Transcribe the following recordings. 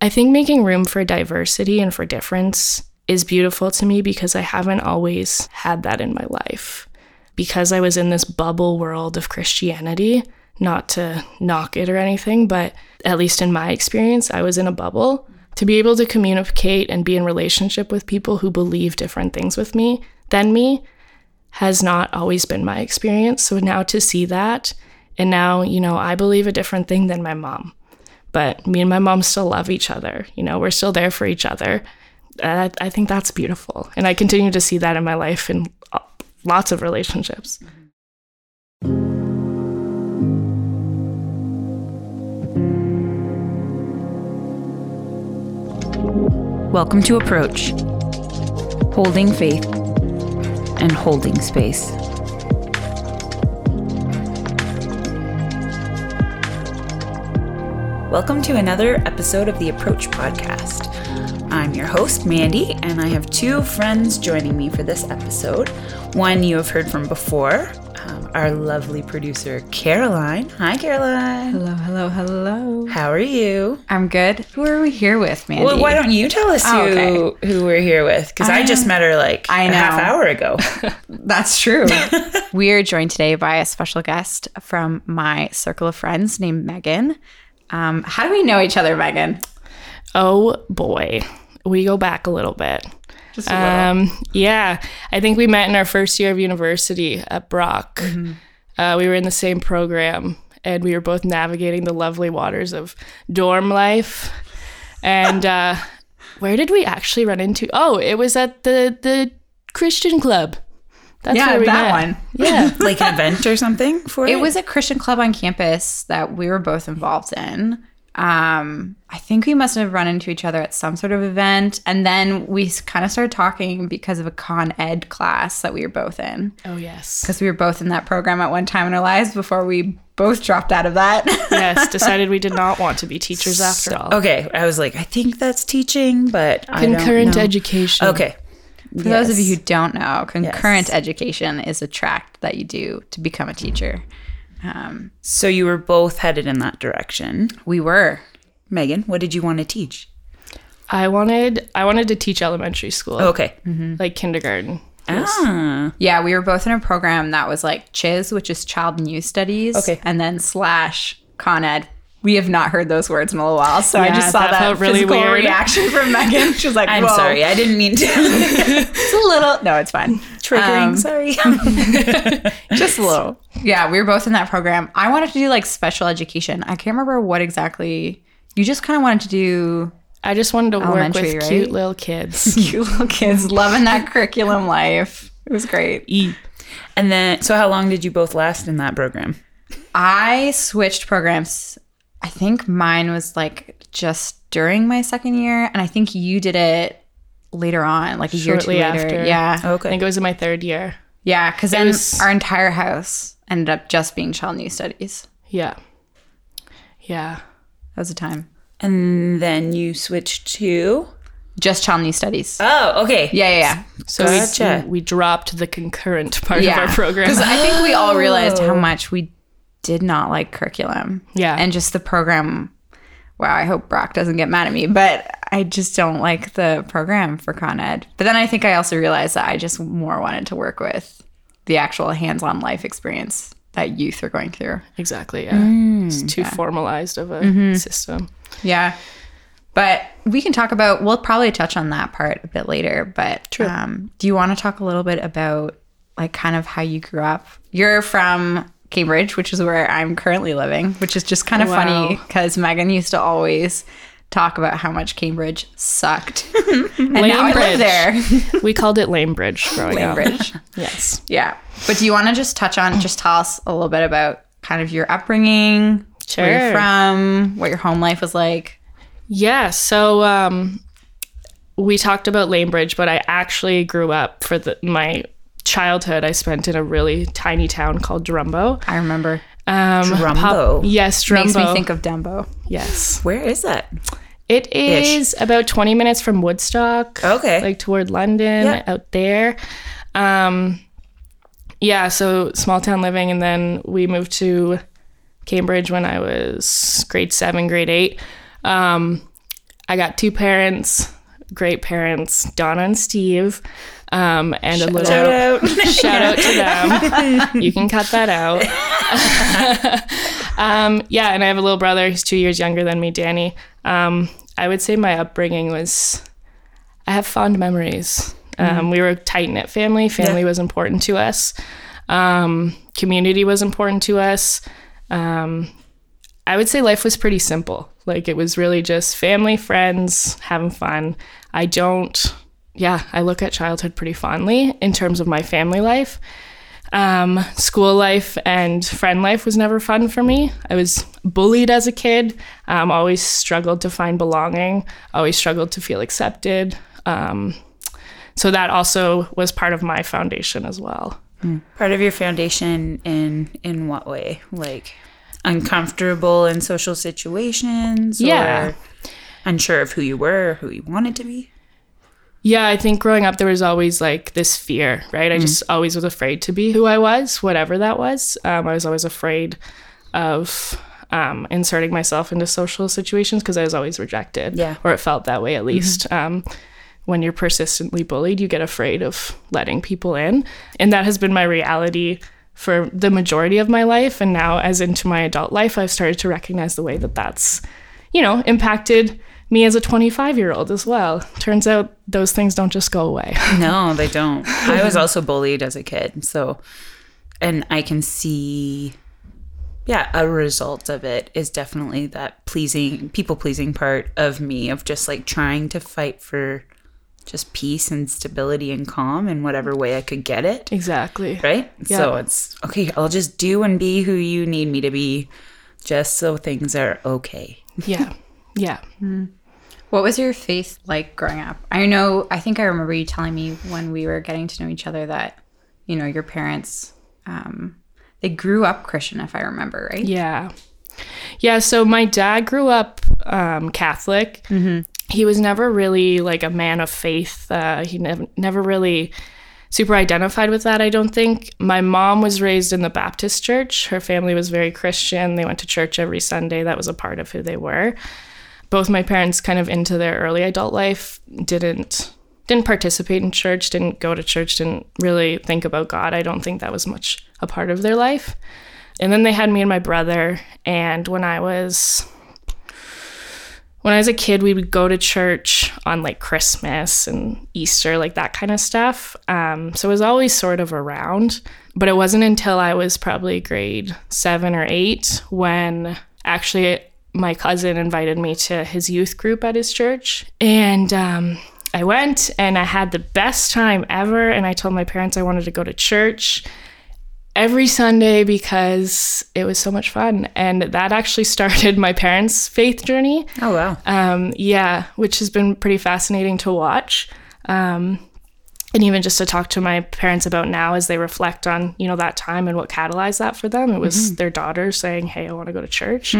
I think making room for diversity and for difference is beautiful to me because I haven't always had that in my life. Because I was in this bubble world of Christianity, not to knock it or anything, but at least in my experience, I was in a bubble. To be able to communicate and be in relationship with people who believe different things with me than me has not always been my experience. So now to see that, and now, you know, I believe a different thing than my mom. But me and my mom still love each other. You know, we're still there for each other. I, I think that's beautiful. And I continue to see that in my life in lots of relationships. Welcome to Approach Holding Faith and Holding Space. Welcome to another episode of the Approach Podcast. I'm your host, Mandy, and I have two friends joining me for this episode. One you have heard from before, um, our lovely producer, Caroline. Hi, Caroline. Hello, hello, hello. How are you? I'm good. Who are we here with, Mandy? Well, why don't you tell us Oh, who, who we're here with? Because I, I just met her like I a half hour ago. That's true. we are joined today by a special guest from my circle of friends named Megan. Um, how do we know each other, Megan? Oh boy, we go back a little bit. Just a Um, yeah, I think we met in our first year of university at Brock. Uh, we were in the same program, and we were both navigating the lovely waters of dorm life. And uh, where did we actually run into? Oh, it was at the the Christian club. That's Yeah, where we that met. one. Yeah. like an event or something for it? It was a Christian club on campus that we were both involved in. Um, I think we must have run into each other at some sort of event, and then we kind of started talking because of a con ed class that we were both in. oh yes. because we were both in that program at one time in our lives before we both dropped out of that. Yes. Decided we did not want to be teachers after all. Okay, I was like, I think that's teaching, but I don't Concurrent know. education. Okay. For those of you who don't know, concurrent Yes. education is a track that you do to become a teacher. Um, So you were both headed in that direction. we were. Megan, what did you want to teach? I wanted I wanted to teach elementary school. Okay. Like kindergarten. Ah. Yeah, we were both in a program that was like CHIS, which is Child and Youth Studies. Okay. And then slash Con Ed. We have not heard those words in a little while. So I just saw that that, really physical weird. reaction from Megan. She was like, I'm Whoa. sorry. I didn't mean to. It's a little. No, it's fine. Triggering. Um, sorry. just a little. Yeah, we were both in that program. I wanted to do like special education. I can't remember what exactly. You just kind of wanted to do I just wanted to work with right? cute little kids. cute little kids loving that curriculum life. It was great. Eat. and then, so how long did you both last in that program? I switched programs. I think mine was like just during my second year, and I think you did it later on, like a year or two later. after. Yeah, I Okay. I think it was in my third year. yeah, because then was- our entire house ended up just being child and youth studies. Yeah. Yeah. That was a time. And then you switched to. Just child and youth studies. Oh, okay. Yeah, yeah, yeah. So Gotcha. we, we dropped the concurrent part yeah. of our program. Because I think we all realized how oh. much we did not like curriculum. Yeah. And just the program. Wow, I hope Brock doesn't get mad at me, but I just don't like the program for Con Ed. But then I think I also realized that I just more wanted to work with the actual hands on life experience that youth are going through. exactly. Yeah. it's too formalized of a Mm-hmm. system. Yeah. But we can talk about, we'll probably touch on that part a bit later. But um, do you want to talk a little bit about, like, kind of how you grew up? You're from Cambridge, which is where I'm currently living, which is just kind of Wow. funny because Megan used to always talk about how much Cambridge sucked. and now I live there. we called it Lame Bridge growing up. Cambridge. Yes. yeah. But do you want to just touch on, just tell us a little bit about kind of your upbringing, where you're from, what your home life was like? Yeah. So um, we talked about Lame Bridge, but I actually grew up for the, my childhood. I spent in a really tiny town called Drumbo. I remember. Um, Drumbo. yes, Drumbo. Makes me think of Dumbo. yes. Where is that? It is about 20 minutes from Woodstock. Okay. Like toward London, Yeah. out there. Um, yeah, so small town living. And then we moved to Cambridge when I was grade seven, grade eight. Um, I got two parents, great parents, Donna and Steve, um, and a little Shout out. shout out to them. you can cut that out. um, yeah, and I have a little brother. He's two years younger than me, Danny. Um, I would say my upbringing was, I have fond memories. Um, we were a tight knit family. Family Yeah. was important to us. Um, community was important to us. Um, I would say life was pretty simple. Like it was really just family, friends, having fun. I don't, yeah, I look at childhood pretty fondly in terms of my family life. Um, school life and friend life was never fun for me. I was bullied as a kid, um, always struggled to find belonging, always struggled to feel accepted. Um, so that also was part of my foundation as well. Part of your foundation in in what way? Like uncomfortable in social situations? Yeah. Or unsure of who you were, or who you wanted to be? Yeah, I think growing up there was always like this fear, right? I just always was afraid to be who I was, whatever that was. Um, I was always afraid of um, inserting myself into social situations because I was always rejected, Yeah. or it felt that way at least. Um, when you're persistently bullied, you get afraid of letting people in, and that has been my reality for the majority of my life. And now, as into my adult life, I've started to recognize the way that that's, you know, impacted me as a 25 year old as well. Turns out those things don't just go away. No, they don't. I was also bullied as a kid. So, and I can see, yeah, a result of it is definitely that pleasing, people pleasing part of me of just like trying to fight for just peace and stability and calm in whatever way I could get it. exactly. Right? Yeah. So it's okay, I'll just do and be who you need me to be just so things are okay. Yeah. Yeah. Hmm. What was your faith like growing up? I know, I think I remember you telling me when we were getting to know each other that, you know, your parents, um, they grew up Christian, if I remember, right? Yeah. Yeah. So my dad grew up um, Catholic. He was never really like a man of faith. Uh, he never, never really super identified with that, I don't think. My mom was raised in the Baptist church. Her family was very Christian. They went to church every Sunday. That was a part of who they were. Both my parents kind of into their early adult life didn't didn't participate in church, didn't go to church, didn't really think about God. I don't think that was much a part of their life. And then they had me and my brother. And when I was when I was a kid, we would go to church on like Christmas and Easter, like that kind of stuff. Um, so it was always sort of around. But it wasn't until I was probably grade seven or eight when actually my cousin invited me to his youth group at his church. And um, I went and I had the best time ever. And I told my parents I wanted to go to church every Sunday because it was so much fun. And that actually started my parents' faith journey. Oh, wow. Um, yeah, which has been pretty fascinating to watch. Um, and even just to talk to my parents about now as they reflect on, you know, that time and what catalyzed that for them. It was their daughter saying, Hey, I want to go to church.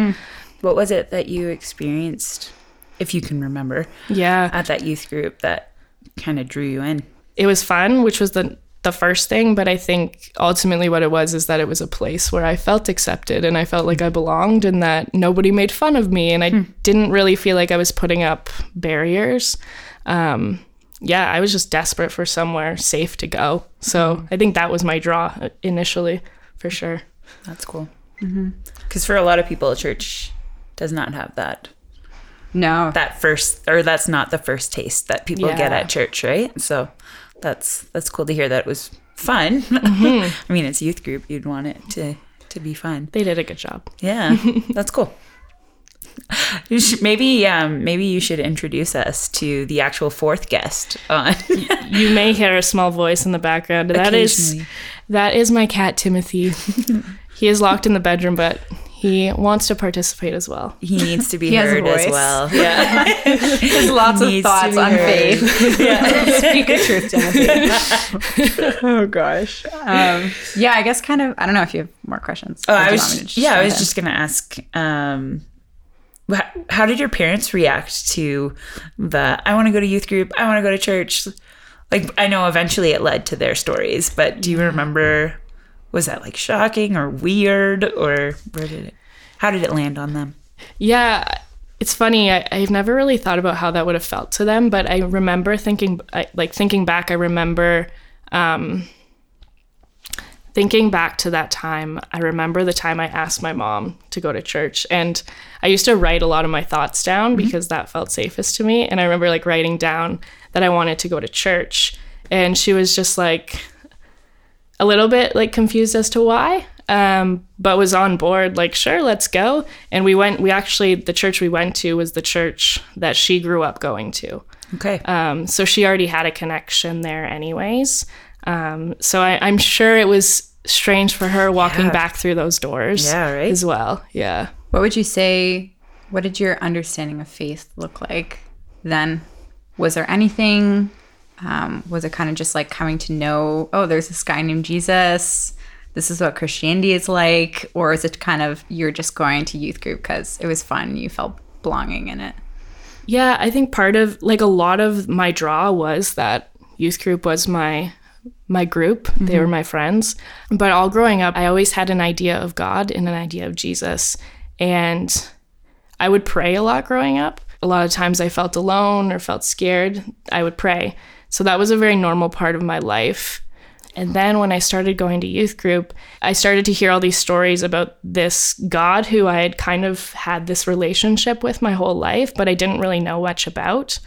What was it that you experienced, if you can remember, Yeah. at that youth group that kind of drew you in? it was fun, which was the the first thing, but I think ultimately what it was is that it was a place where I felt accepted and I felt like I belonged and that nobody made fun of me and I didn't really feel like I was putting up barriers. Um, yeah, I was just desperate for somewhere safe to go. So I think that was my draw uh, initially, for sure. That's cool. Because for a lot of people, church does not have that No. that first, or that's not the first taste that people get at church, right? So that's that's cool to hear that it was fun. I mean, it's youth group; you'd want it to to be fun. They did a good job. Yeah, that's cool. Should, maybe um, maybe you should introduce us to the actual fourth guest on. You may hear a small voice in the background. That is that is my cat Timothy. he is locked in the bedroom, but he wants to participate as well. he needs to be He has a heard as well. Yeah, There's lots of thoughts on heard. faith. Speak of truth, Timothy. oh gosh. Um, yeah, I guess kind of. I don't know if you have more questions. Oh, I was want me to just yeah, I was in? just gonna ask. Um, wh- how did your parents react to the "I want to go to youth group, I want to go to church"? Like, I know eventually it led to their stories, but do you remember? Was that like shocking or weird, or where did it? How did it land on them? Yeah, it's funny. I, I've never really thought about how that would have felt to them, but I remember thinking, I, like thinking back, I remember um, thinking back to that time. I remember the time I asked my mom to go to church, and I used to write a lot of my thoughts down because that felt safest to me. And I remember like writing down that I wanted to go to church, and she was just like a little bit like confused as to why um, but was on board like sure let's go and we went we actually the church we went to was the church that she grew up going to Okay. um, so she already had a connection there anyways um, so I, i'm sure it was strange for her walking Yeah. back through those doors Yeah, right? as well yeah What would you say? What did your understanding of faith look like then? Was there anything? Um, was it kind of just like coming to know, oh, there's this guy named Jesus? This is what Christianity is like? Or is it kind of you're just going to youth group because it was fun, and you felt belonging in it? Yeah, I think part of like a lot of my draw was that youth group was my my group. They were my friends. But all growing up, I always had an idea of God and an idea of Jesus. And I would pray a lot growing up. A lot of times I felt alone or felt scared, I would pray. So that was a very normal part of my life. And then when I started going to youth group, I started to hear all these stories about this God who I had kind of had this relationship with my whole life, but I didn't really know much about.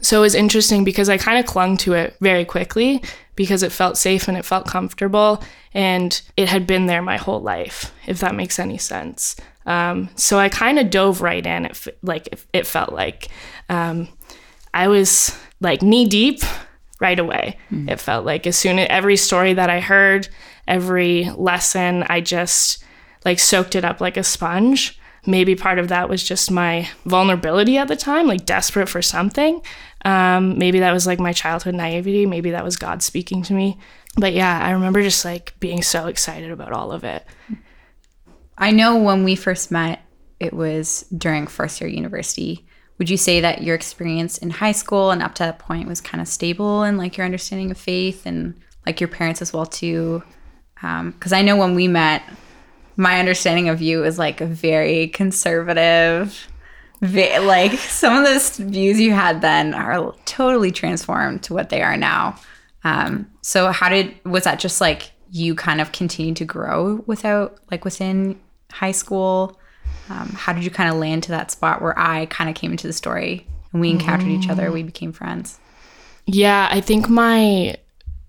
So it was interesting because I kind of clung to it very quickly because it felt safe and it felt comfortable and it had been there my whole life, if that makes any sense. Um, so I kind of dove right in. It like it felt like um, I was like knee deep right away. It felt like as soon as every story that I heard, every lesson, I just like soaked it up like a sponge. Maybe part of that was just my vulnerability at the time, like desperate for something. Um, maybe that was like my childhood naivety. Maybe that was God speaking to me. But yeah, I remember just like being so excited about all of it. I know when we first met, it was during first year university. Would you say that your experience in high school and up to that point was kind of stable and like your understanding of faith and like your parents as well too? Because I know when we met, my understanding of you is like a very conservative. ve- Like some of those views you had then are totally transformed to what they are now. Um, so how did was that just like you kind of continued to grow without like within high school? Um, how did you kind of land to that spot where I kind of came into the story and we encountered each other, we became friends? Yeah, I think my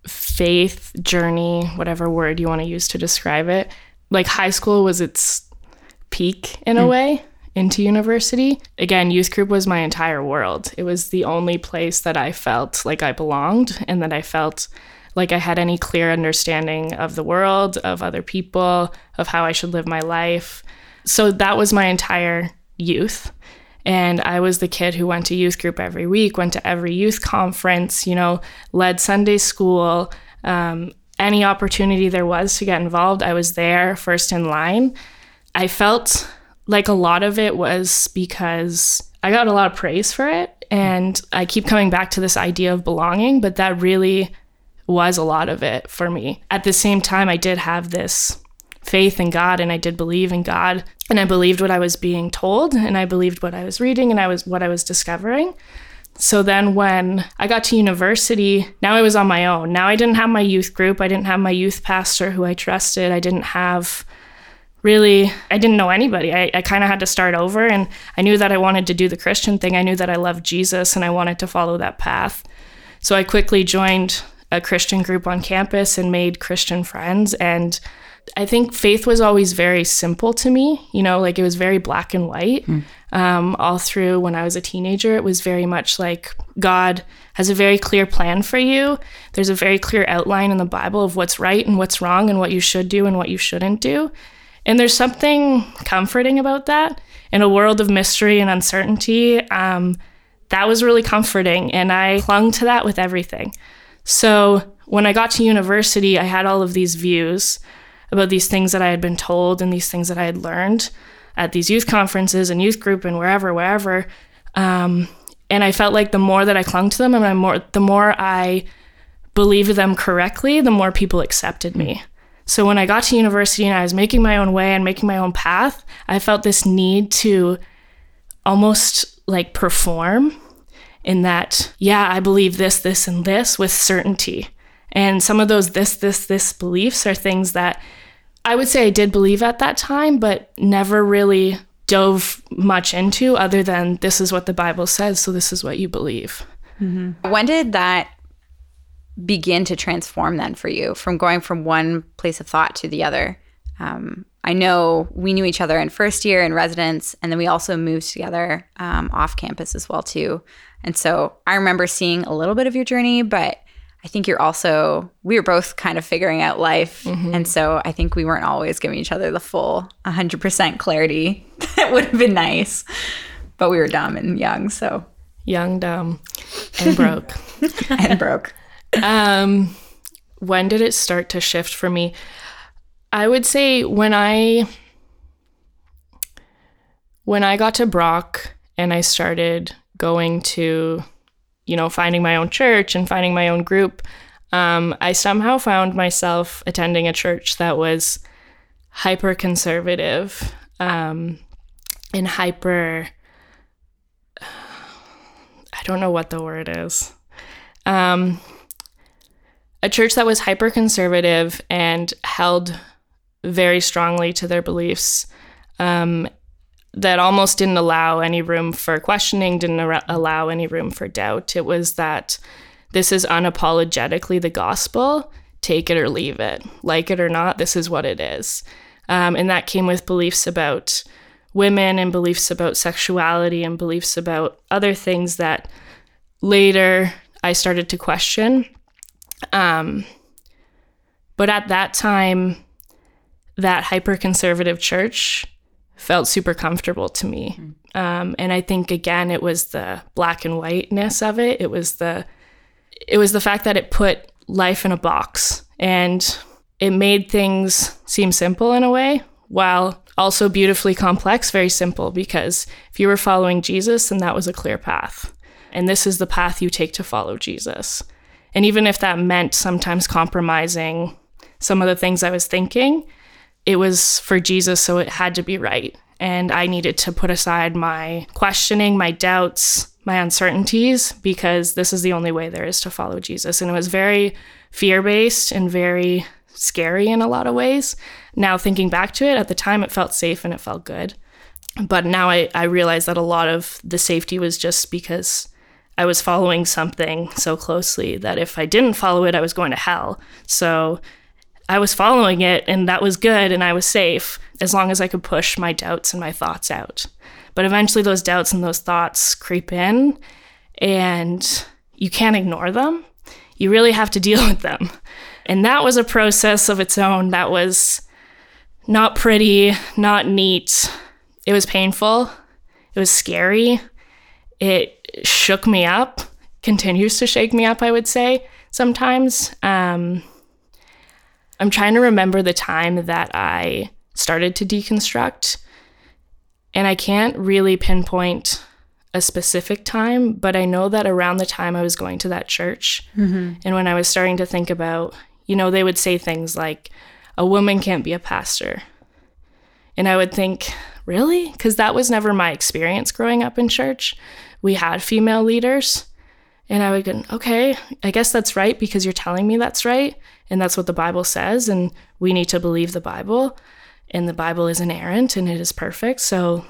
faith journey, whatever word you want to use to describe it, like high school was its peak in a way into university. Again, youth group was my entire world. It was the only place that I felt like I belonged and that I felt like I had any clear understanding of the world, of other people, of how I should live my life. So that was my entire youth. And I was the kid who went to youth group every week, went to every youth conference, you know, led Sunday school. Um, any opportunity there was to get involved, I was there first in line. I felt like a lot of it was because I got a lot of praise for it. And I keep coming back to this idea of belonging, but that really was a lot of it for me. At the same time, I did have this faith in God and I did believe in God and I believed what I was being told and I believed what I was reading and I was what I was discovering. So then when I got to university, now I was on my own. Now I didn't have my youth group. I didn't have my youth pastor who I trusted. I didn't have really I didn't know anybody. I, I kind of had to start over and I knew that I wanted to do the Christian thing. I knew that I loved Jesus and I wanted to follow that path. So I quickly joined a Christian group on campus and made Christian friends and I think faith was always very simple to me, you know, like it was very black and white. Um, all through when I was a teenager, it was very much like God has a very clear plan for you. There's a very clear outline in the Bible of what's right and what's wrong and what you should do and what you shouldn't do. And there's something comforting about that in a world of mystery and uncertainty. Um, that was really comforting, and I clung to that with everything. So when I got to university, I had all of these views about these things that I had been told and these things that I had learned at these youth conferences and youth group and wherever, wherever. Um, and I felt like the more that I clung to them and I more, the more I believed them correctly, the more people accepted me. So when I got to university and I was making my own way and making my own path, I felt this need to almost like perform in that, yeah, I believe this, this, and this with certainty. And some of those this, this, this beliefs are things that I would say I did believe at that time, but never really dove much into other than this is what the Bible says, so this is what you believe. Mm-hmm. When did that begin to transform then for you from going from one place of thought to the other? Um, I know we knew each other in first year in residence, and then we also moved together um, off campus as well too. And so I remember seeing a little bit of your journey, but I think you're also we were both kind of figuring out life, mm-hmm. and so I think we weren't always giving each other the full 100% clarity that would have been nice, but we were dumb and young, so young, dumb, and broke, and broke. Um, when did it start to shift for me? I would say when I when I got to Brock and I started going to, you know, finding my own church and finding my own group, um, I somehow found myself attending a church that was hyper conservative um, and hyper. I don't know what the word is. Um, a church that was hyper conservative and held very strongly to their beliefs um, that almost didn't allow any room for questioning, didn't ar- allow any room for doubt. It was that this is unapologetically the gospel, take it or leave it. Like it or not, this is what it is. Um, and that came with beliefs about women and beliefs about sexuality and beliefs about other things that later I started to question. Um, but at that time, that hyper conservative church felt super comfortable to me. Mm. Um, and I think again, it was the black and whiteness of it. It was the it was the fact that it put life in a box and it made things seem simple in a way, while also beautifully complex, very simple. Because if you were following Jesus, then that was a clear path, and this is the path you take to follow Jesus. And even if that meant sometimes compromising some of the things I was thinking, it was for Jesus, so it had to be right. And I needed to put aside my questioning, my doubts, my uncertainties, because this is the only way there is to follow Jesus. And it was very fear based and very scary in a lot of ways. Now, thinking back to it, at the time it felt safe and it felt good. But now I, I realize that a lot of the safety was just because I was following something so closely that if I didn't follow it, I was going to hell. So I was following it and that was good and I was safe as long as I could push my doubts and my thoughts out. But eventually those doubts and those thoughts creep in and you can't ignore them. You really have to deal with them. And that was a process of its own that was not pretty, not neat. It was painful. It was scary. It shook me up, continues to shake me up, I would say, sometimes. Um, I'm trying to remember the time that I started to deconstruct. And I can't really pinpoint a specific time, but I know that around the time I was going to that church mm-hmm. and when I was starting to think about, you know, they would say things like, a woman can't be a pastor. And I would think, really? Because that was never my experience growing up in church. We had female leaders. And I would go, okay, I guess that's right because you're telling me that's right. And that's what the Bible says. And we need to believe the Bible. And the Bible is inerrant and it is perfect. So,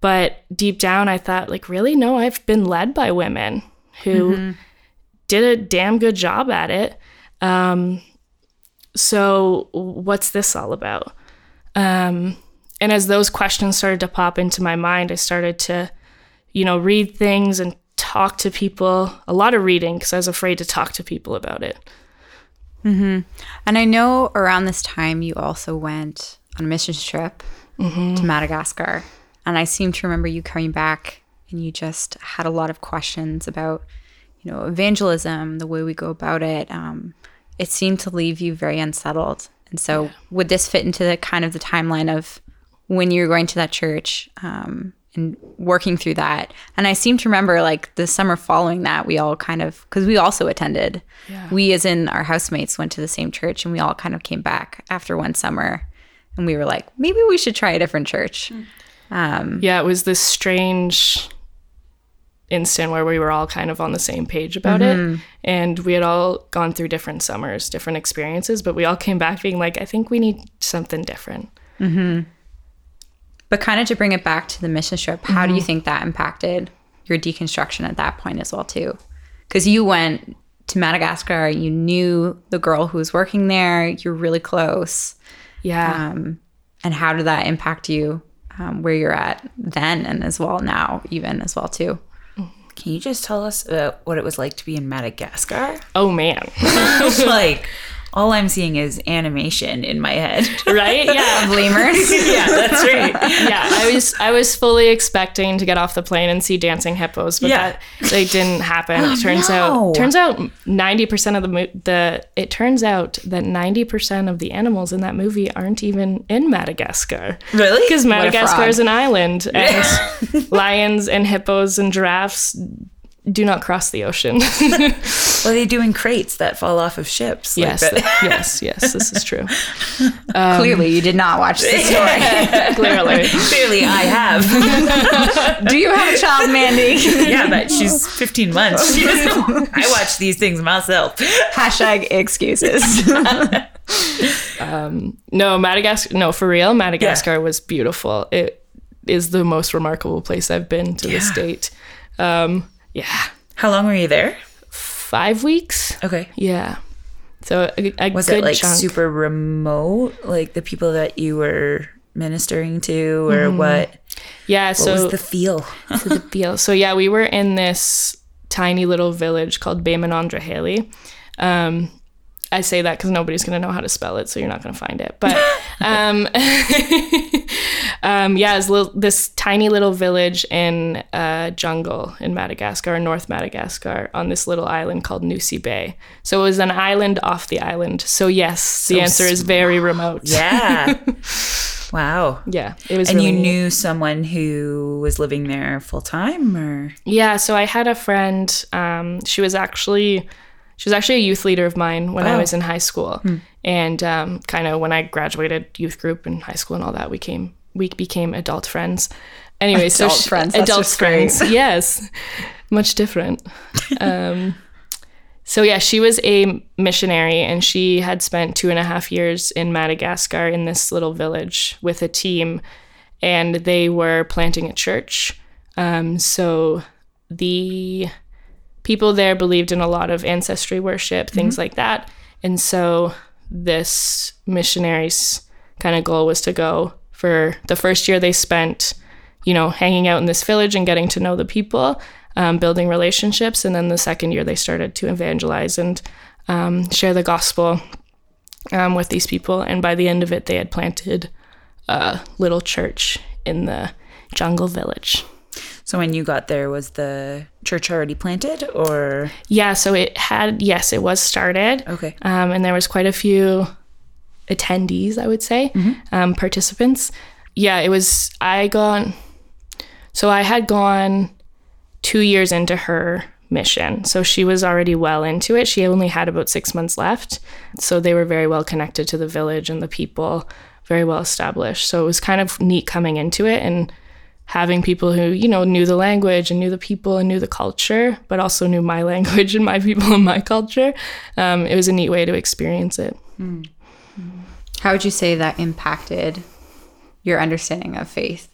but deep down, I thought, like, really? No, I've been led by women who mm-hmm. did a damn good job at it. Um, so, what's this all about? Um, and as those questions started to pop into my mind, I started to, you know, read things and talk to people, a lot of reading because I was afraid to talk to people about it. Mm-hmm. And I know around this time you also went on a mission trip mm-hmm. to Madagascar. And I seem to remember you coming back and you just had a lot of questions about, you know, evangelism, the way we go about it. Um, it seemed to leave you very unsettled. And so, yeah. would this fit into the kind of the timeline of when you were going to that church um, and working through that. And I seem to remember like the summer following that, we all kind of, because we also attended, yeah. we as in our housemates went to the same church and we all kind of came back after one summer and we were like, maybe we should try a different church. Mm. Um, Yeah, it was this strange instant where we were all kind of on the same page about it. Mm-hmm. And we had all gone through different summers, different experiences, but we all came back being like, I think we need something different. Mm-hmm. But kind of to bring it back to the mission trip, how do you think that impacted your deconstruction at that point as well too? Because you went to Madagascar, you knew the girl who was working there, you're really close. Yeah. Um, and how did that impact you um, where you're at then and as well now, even as well too? Can you just tell us about what it was like to be in Madagascar? oh, man. like, all I'm seeing is animation in my head. right? Yeah. Lemurs. yeah, that's right. yeah, I was I was fully expecting to get off the plane and see dancing hippos, but Yeah. that they didn't happen. It turns no. out turns out ninety percent of the mo- the it turns out that ninety percent of the animals in that movie aren't even in Madagascar. Really? Because Madagascar is an island, and lions and hippos and giraffes do not cross the ocean. What are they do in crates that fall off of ships? Like yes, that- yes, yes. This is true. Clearly, you did not watch the story. Clearly. Clearly, I have. do you have a child, Mandy? yeah, but she's 15 months. She. I watch these things myself. Hashtag excuses. No, Madagascar. No, for real, Madagascar was beautiful. It is the most remarkable place I've been to this date. Um, yeah, How long were you there? five weeks. Okay. Yeah, so a, a Was it like chunk. super remote? Like the people that you were ministering to, or what? yeah, What so was the feel? to the deal. So yeah, we were in this tiny little village called Baymanondrahale. Um, I say that because nobody's going to know how to spell it, so you're not going to find it. But um, um, yeah, it's little, this tiny little village in a jungle in Madagascar, North Madagascar, on this little island called Nosy Be. So it was an island off the island. So yes, the answer is very remote. Yeah. wow. Yeah, it was. And really you neat. knew someone who was living there full time, or Yeah, so I had a friend. Um, she was actually she was actually a youth leader of mine when I Oh. was in high school, and um, kind of when I graduated youth group in high school and all that, we came we became adult friends. Anyway, so Adult she- friends, adult just great. friends, yes, much different. Um, so yeah, she was a missionary, and she had spent two and a half years in Madagascar in this little village with a team, and they were planting a church. Um, so the people there believed in a lot of ancestry worship, things like that. And so this missionary's kind of goal was to go for the first year they spent, you know, hanging out in this village and getting to know the people, um, building relationships. And then the second year they started to evangelize and um, share the gospel um, with these people. And by the end of it, they had planted a little church in the jungle village. So when you got there, was the church already planted, or Yeah, so it had yes, it was started. okay? Um, and there was quite a few attendees, I would say, um, participants. Yeah, it was. I gone. So I had gone two years into her mission, so she was already well into it. She only had about six months left, so they were very well connected to the village and the people, very well established. So it was kind of neat coming into it and having people who you know knew the language and knew the people and knew the culture but also knew my language and my people and my culture. Um, it was a neat way to experience it. How would you say that impacted your understanding of faith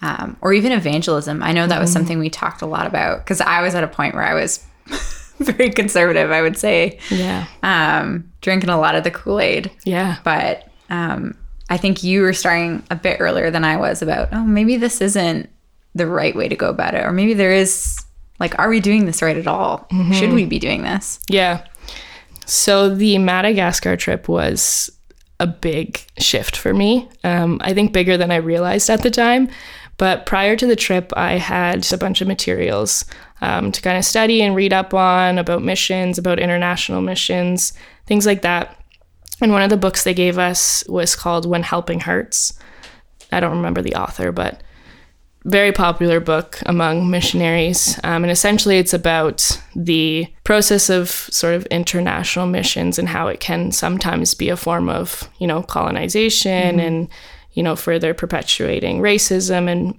um, or even evangelism? I know that was something we talked a lot about because I was at a point where I was very conservative, I would say, yeah. Um, drinking a lot of the Kool Aid. yeah. But um, I think you were starting a bit earlier than I was about, oh, maybe this isn't the right way to go about it. Or maybe there is, like, are we doing this right at all? Should we be doing this? yeah so the madagascar trip was a big shift for me um, i think bigger than i realized at the time but prior to the trip i had a bunch of materials um, to kind of study and read up on about missions about international missions things like that And one of the books they gave us was called When Helping Hurts. I don't remember the author, but very popular book among missionaries. Um, and essentially, it's about the process of sort of international missions and how it can sometimes be a form of, you know, colonization and, you know, further perpetuating racism and,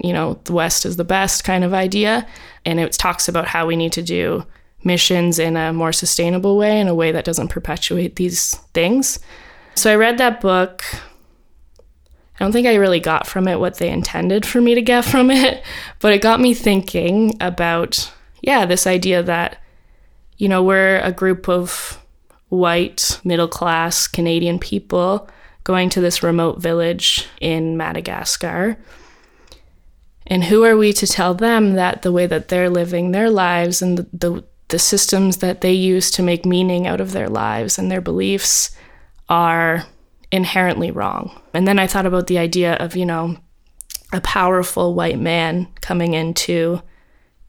you know, the West is the best kind of idea. And it talks about how we need to do missions in a more sustainable way, in a way that doesn't perpetuate these things. So I read that book. I don't think I really got from it what they intended for me to get from it, but it got me thinking about, yeah, this idea that, you know, we're a group of white, middle class Canadian people going to this remote village in Madagascar. And who are we to tell them that the way that they're living their lives and the, the, the systems that they use to make meaning out of their lives and their beliefs are inherently wrong? And then I thought about the idea of, you know, a powerful white man coming into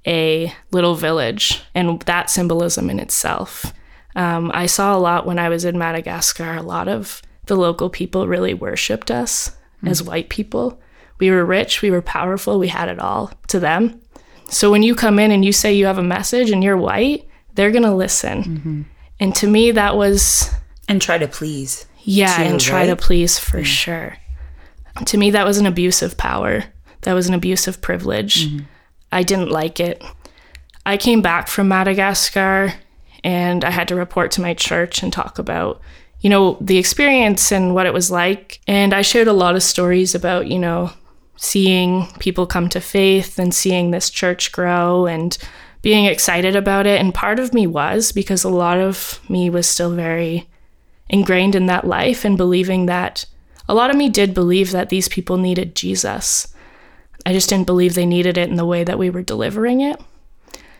a little village and that symbolism in itself. Um, I saw a lot when I was in Madagascar, a lot of the local people really worshiped us mm. as white people. We were rich, we were powerful, we had it all to them. So when you come in and you say you have a message and you're white, they're going to listen. Mm-hmm. And to me, that was. And try to please. Yeah, too, and try right? to please for sure. To me, that was an abuse of power. That was an abuse of privilege. Mm-hmm. I didn't like it. I came back from Madagascar and I had to report to my church and talk about, you know, the experience and what it was like. And I shared a lot of stories about, you know, seeing people come to faith and seeing this church grow and being excited about it. And part of me was because a lot of me was still very ingrained in that life and believing that a lot of me did believe that these people needed Jesus. I just didn't believe they needed it in the way that we were delivering it.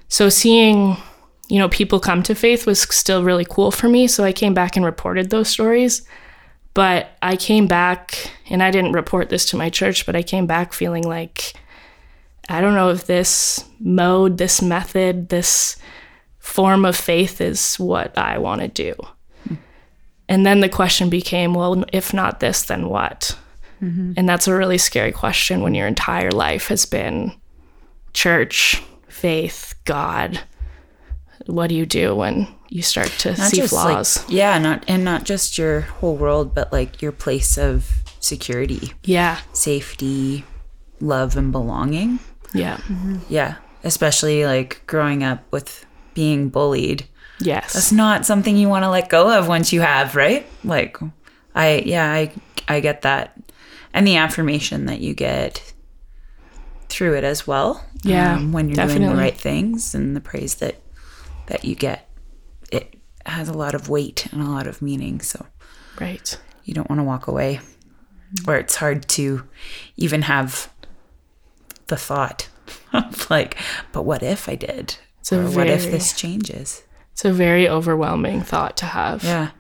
So seeing, you know, people come to faith was still really cool for me. So I came back and reported those stories. But I came back, and I didn't report this to my church, but I came back feeling like I don't know if this mode, this method, this form of faith is what I want to do. Mm-hmm. And then the question became, well, if not this, then what? Mm-hmm. And that's a really scary question when your entire life has been church, faith, God. What do you do when you start to not see flaws. Like, yeah, not and not just your whole world, but like your place of security. Yeah. Safety, love and belonging. Yeah. Mm-hmm. Yeah. Especially like growing up with being bullied. Yes. That's not something you want to let go of once you have, right? Like I yeah, I I get that. And the affirmation that you get through it as well. Yeah. Um, when you're definitely. doing the right things and the praise that that you get has a lot of weight and a lot of meaning. So, right. You don't want to walk away, or it's hard to even have the thought of like, but what if I did? very, what if this changes? It's a very overwhelming thought to have. Yeah.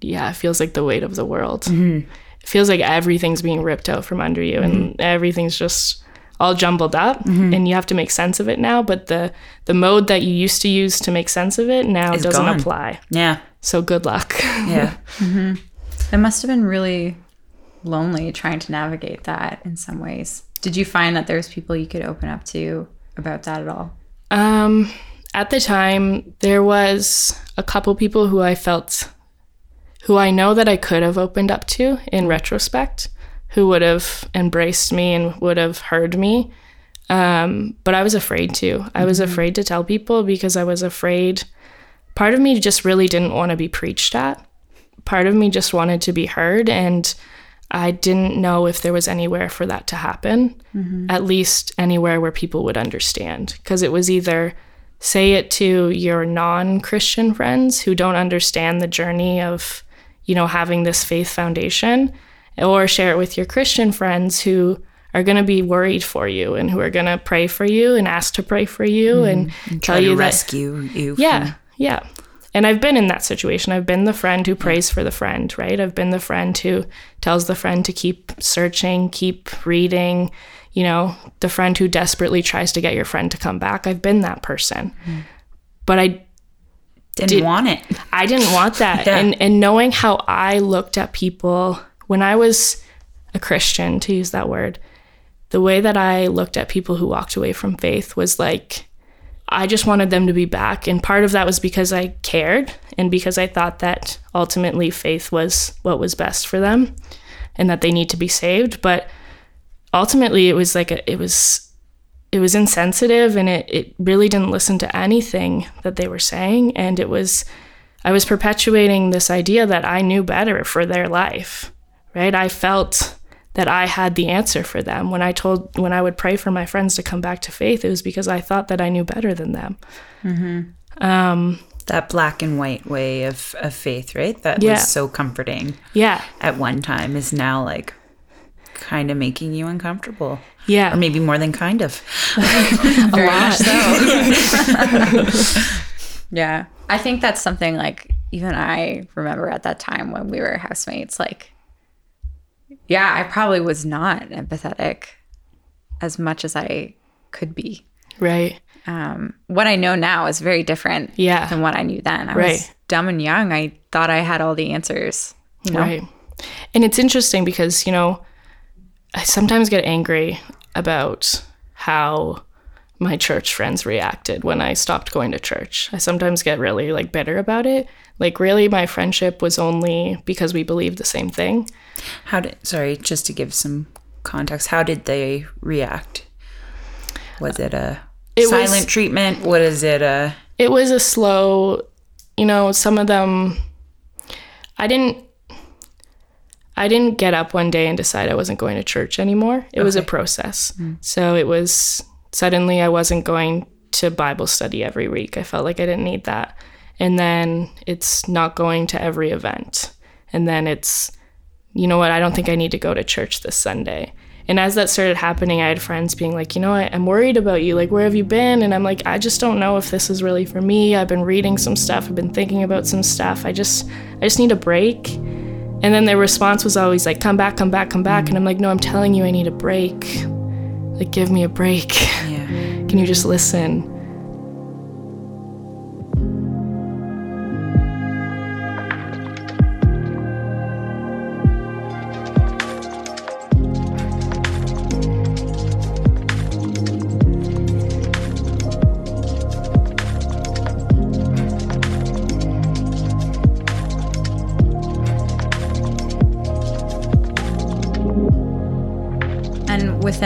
Yeah, it feels like the weight of the world. Mm-hmm. It feels like everything's being ripped out from under you, mm-hmm. and everything's just all jumbled up mm-hmm. and you have to make sense of it now but the the mode that you used to use to make sense of it now it's doesn't gone. apply. Yeah. So good luck. Yeah. Mm-hmm. it must have been really lonely trying to navigate that in some ways. Did you find that there's people you could open up to about that at all? Um at the time there was a couple people who i felt who i know that i could have opened up to in retrospect who would have embraced me and would have heard me. Um, but I was afraid to. I was mm-hmm. afraid to tell people because I was afraid. Part of me just really didn't want to be preached at. Part of me just wanted to be heard. And I didn't know if there was anywhere for that to happen, mm-hmm. at least anywhere where people would understand. Because it was either say it to your non Christian friends who don't understand the journey of, you know, having this faith foundation or share it with your Christian friends who are going to be worried for you and who are going to pray for you and ask to pray for you mm, and, and tell you rescue you. Yeah, from... yeah. And I've been in that situation. I've been the friend who prays for the friend, right? I've been the friend who tells the friend to keep searching, keep reading, you know, the friend who desperately tries to get your friend to come back. I've been that person. Mm. But I didn't did, want it. I didn't want that. yeah. And and knowing how I looked at people when I was a Christian, to use that word, the way that I looked at people who walked away from faith was like, I just wanted them to be back. And part of that was because I cared and because I thought that ultimately faith was what was best for them. and that they need to be saved. But ultimately, it was like a, it was it was insensitive and it, it really didn't listen to anything that they were saying and it was i was perpetuating this idea that i knew better for their life right i felt that i had the answer for them when i told when i would pray for my friends to come back to faith it was because i thought that i knew better than them um, That black and white way of, of faith, right? That Yeah. was so comforting yeah at one time is now like kind of making you uncomfortable. yeah Or maybe more than kind of. Very lot. so. yeah. I think that's something like even I remember at that time when we were housemates, like, yeah, I probably was not empathetic as much as I could be. right Um, what I know now is very different Yeah. than what I knew then. I was Right. dumb and young. I thought I had all the answers. You know? Right. And it's interesting because, you know, I sometimes get angry about how my church friends reacted when I stopped going to church. I sometimes get really like bitter about it. Like really my friendship was only because we believed the same thing. How did, sorry, just to give some context, how did they react? Was it a It was- silent treatment? What is it? A, It was a slow, you know, some of them I didn't I didn't get up one day and decide I wasn't going to church anymore. It was a process. Mm. So it was suddenly I wasn't going to Bible study every week. I felt like I didn't need that. And then it's not going to every event. And then it's you know what, I don't think I need to go to church this Sunday. And as that started happening, I had friends being like, you know, I, I'm worried about you. Like, where have you been? And I'm like, I just don't know if this is really for me. I've been reading some stuff. I've been thinking about some stuff. I just, I just need a break. And then their response was always like, come back, come back, come back. And I'm like, no, I'm telling you, I need a break. Like, give me a break. yeah. Can you just listen?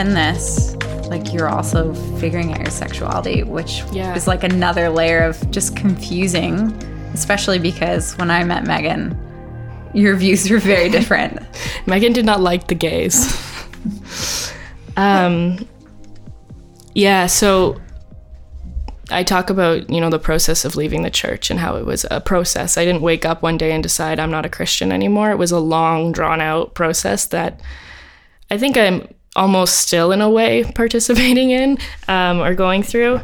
Within this, like you're also figuring out your sexuality, which Yeah. is like another layer of just confusing, especially because when I met Megan, your views were very different. Megan did not like the gays. um, yeah, so I talk about, you know, the process of leaving the church and how it was a process. I didn't wake up one day and decide I'm not a Christian anymore. It was a long, drawn out process that I think I'm almost still, in a way, participating in um, or going through.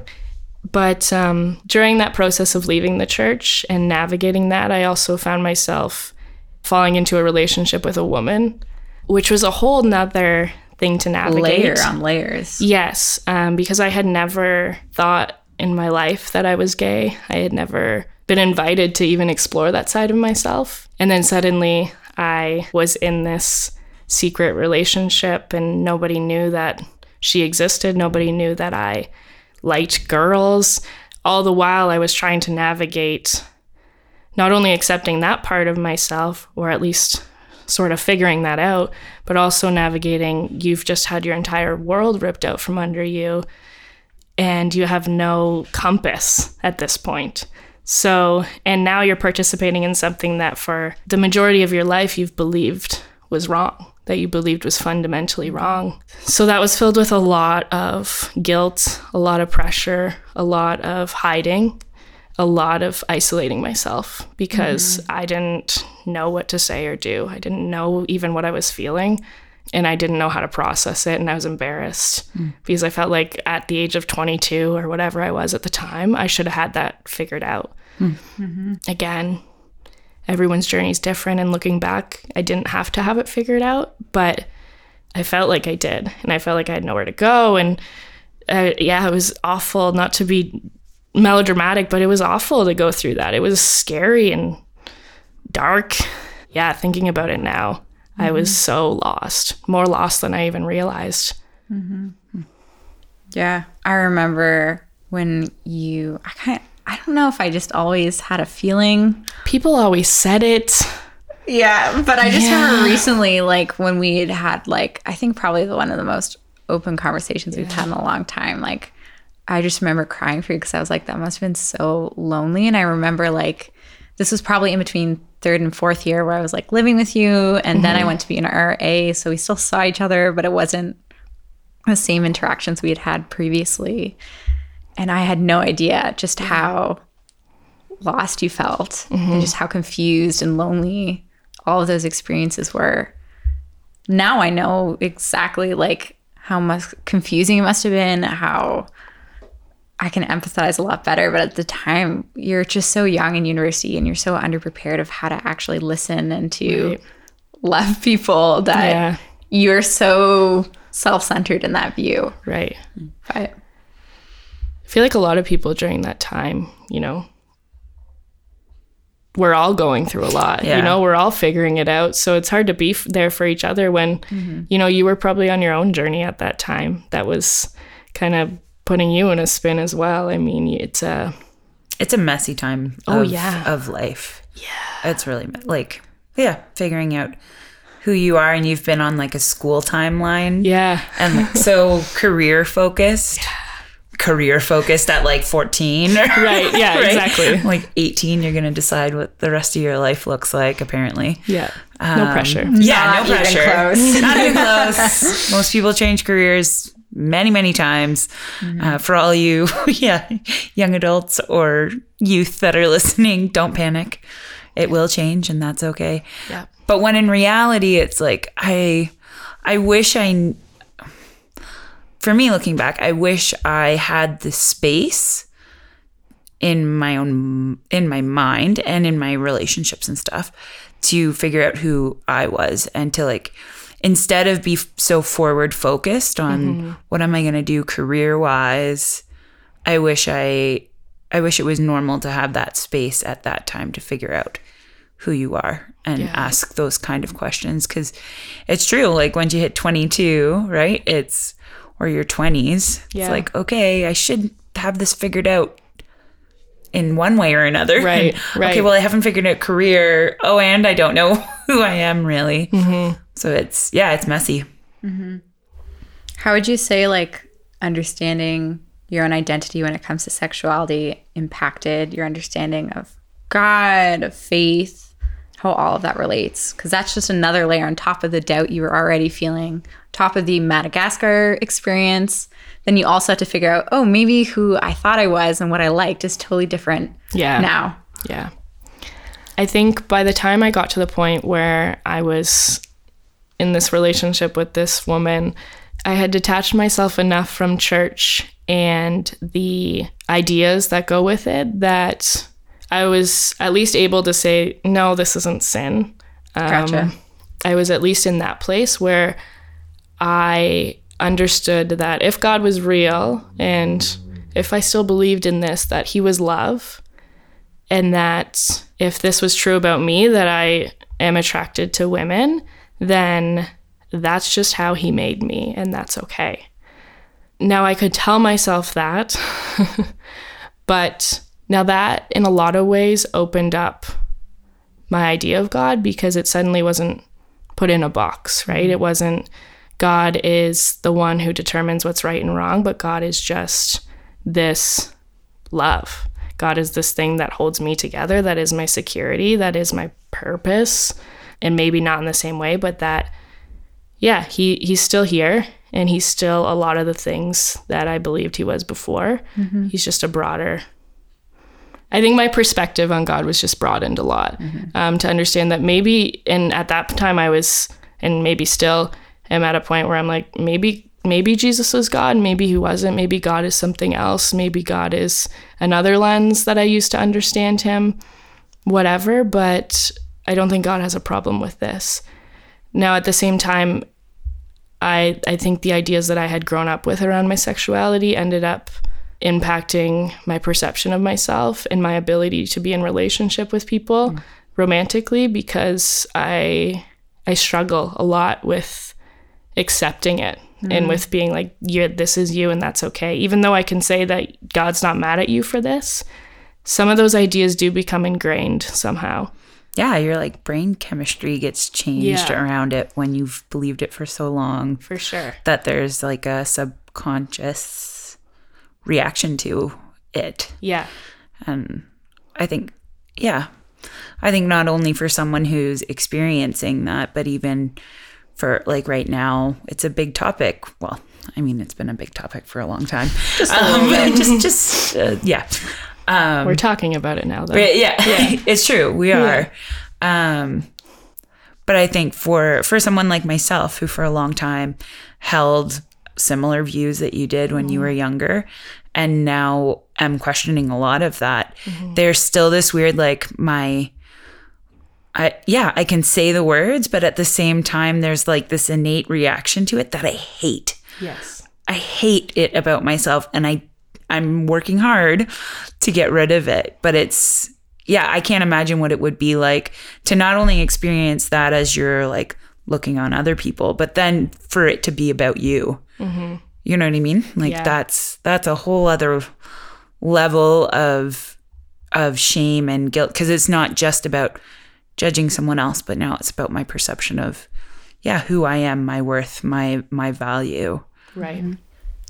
But um, during that process of leaving the church and navigating that, I also found myself falling into a relationship with a woman, which was a whole nother thing to navigate. Layer on layers. Yes, um, because I had never thought in my life that I was gay. I had never been invited to even explore that side of myself. And then suddenly I was in this secret relationship, and nobody knew that she existed. Nobody knew that I liked girls. All the while, I was trying to navigate not only accepting that part of myself, or at least sort of figuring that out, but also navigating you've just had your entire world ripped out from under you and you have no compass at this point. So, and now you're participating in something that for the majority of your life you've believed was wrong, that you believed was fundamentally wrong. So that was filled with a lot of guilt, a lot of pressure, a lot of hiding, a lot of isolating myself because mm-hmm. I didn't know what to say or do. I didn't know even what I was feeling and I didn't know how to process it and I was embarrassed mm. because I felt like at the age of 22 or whatever I was at the time, I should have had that figured out. Hmm. Again, everyone's journey is different and looking back, I didn't have to have it figured out, but I felt like I did and I felt like I had nowhere to go and uh, yeah, it was awful not to be melodramatic, but it was awful to go through that. It was scary and dark. Yeah, thinking about it now, I was so lost, more lost than I even realized. Yeah. I remember when you I kind I don't know if I just always had a feeling. People always said it. Yeah, but I just Yeah. remember recently, like when we had had like I think probably the one of the most open conversations we've had in a long time. Like I just remember crying for you because I was like, that must have been so lonely. And I remember like this was probably in between third and fourth year where I was like living with you, and then I mm-hmm. went to be an RA, so we still saw each other, but it wasn't the same interactions we had had previously. And I had no idea just how lost you felt and mm-hmm. just how confused and lonely all of those experiences were. Now I know exactly like how much confusing it must have been, how I can empathize a lot better. But at the time, you're just so young in university and you're so underprepared of how to actually listen and to Right. love people that Yeah. you're so self centered in that view. Right. But feel like a lot of people during that time, you know, we're all going through a lot. Yeah. You know, we're all figuring it out. So it's hard to be f- there for each other when, Mm-hmm. you know, you were probably on your own journey at that time. That was kind of putting you in a spin as well. I mean, it's a It's a messy time Oh, of, yeah. of life. Yeah. It's really like, yeah, figuring out who you are and you've been on like a school timeline. yeah, And like, so career focused. Career focused at like 14. right. Yeah, right? exactly. Like 18, you're going to decide what the rest of your life looks like, apparently. Yeah. no pressure. Yeah, Not no even pressure. close. Not even close. Most people change careers many, many times. Uh, for all you, yeah, young adults or youth that are listening, don't panic. It will change, and that's okay. Yeah. But when in reality, it's like I, I wish I. For me, looking back, I wish I had the space in my own in my mind and in my relationships and stuff to figure out who I was and to like instead of be so forward focused on mm-hmm. what am I going to do career wise I wish I I wish it was normal to have that space at that time to figure out who you are and Yeah. ask those kind of questions cuz it's true like once you hit 22 right it's or your 20s Yeah. it's like okay I should have this figured out in one way or another. Right, Okay, right. well, I haven't figured out career. Oh, and I don't know who I am really. Mm-hmm. So it's, yeah, it's messy. How would you say like understanding your own identity when it comes to sexuality impacted your understanding of God, of faith, how all of that relates? Because that's just another layer on top of the doubt you were already feeling, top of the Madagascar experience. Then you also have to figure out, oh, maybe who I thought I was and what I liked is totally different Yeah. now. Yeah. I think by the time I got to the point where I was in this relationship with this woman, I had detached myself enough from church and the ideas that go with it that I was at least able to say, no, this isn't sin. Um, gotcha. I was at least in that place where I understood that if God was real and if I still believed in this, that He was love, and that if this was true about me, that I am attracted to women, then that's just how He made me, and that's okay. Now I could tell myself that, but now that in a lot of ways opened up my idea of God because it suddenly wasn't put in a box, right? Mm-hmm. It wasn't God is the one who determines what's right and wrong, but God is just this love. God is this thing that holds me together, that is my security, that is my purpose. And maybe not in the same way, but that yeah, he he's still here and he's still a lot of the things that I believed he was before. Mm-hmm. He's just a broader I think my perspective on God was just broadened a lot um, to understand that maybe, and at that time I was, and maybe still am at a point where I'm like, maybe, maybe Jesus was God, maybe he wasn't, maybe God is something else, maybe God is another lens that I used to understand him, whatever. But I don't think God has a problem with this. Now, at the same time, I I think the ideas that I had grown up with around my sexuality ended up impacting my perception of myself and my ability to be in relationship with people mm. romantically because I I struggle a lot with accepting it and mm. with being like you this is you and that's okay even though I can say that God's not mad at you for this some of those ideas do become ingrained somehow yeah, your like brain chemistry gets changed Yeah. around it when you've believed it for so long For sure. that there's like a subconscious reaction to it. Yeah. And I think, yeah, I think not only for someone who's experiencing that, but even for like right now, it's a big topic. Well, I mean, it's been a big topic for a long time. Just, just, just, uh, yeah. Um, We're talking about it now, though. but yeah, it's true. We are. Um, but I think for for someone like myself, who for a long time held similar views that you did when you were mm-hmm. younger, and now am questioning a lot of that, mm-hmm. there's still this weird like my. I, yeah, I can say the words, but at the same time, there's like this innate reaction to it that I hate. Yes. I hate it about myself and I I'm working hard to get rid of it. But it's yeah, I can't imagine what it would be like to not only experience that as you're like looking on other people, but then for it to be about you. You know what I mean? Like Yeah. that's that's a whole other level of of shame and guilt because it's not just about judging someone else, but now it's about my perception of yeah, who I am, my worth, my my value. Right. Mm-hmm.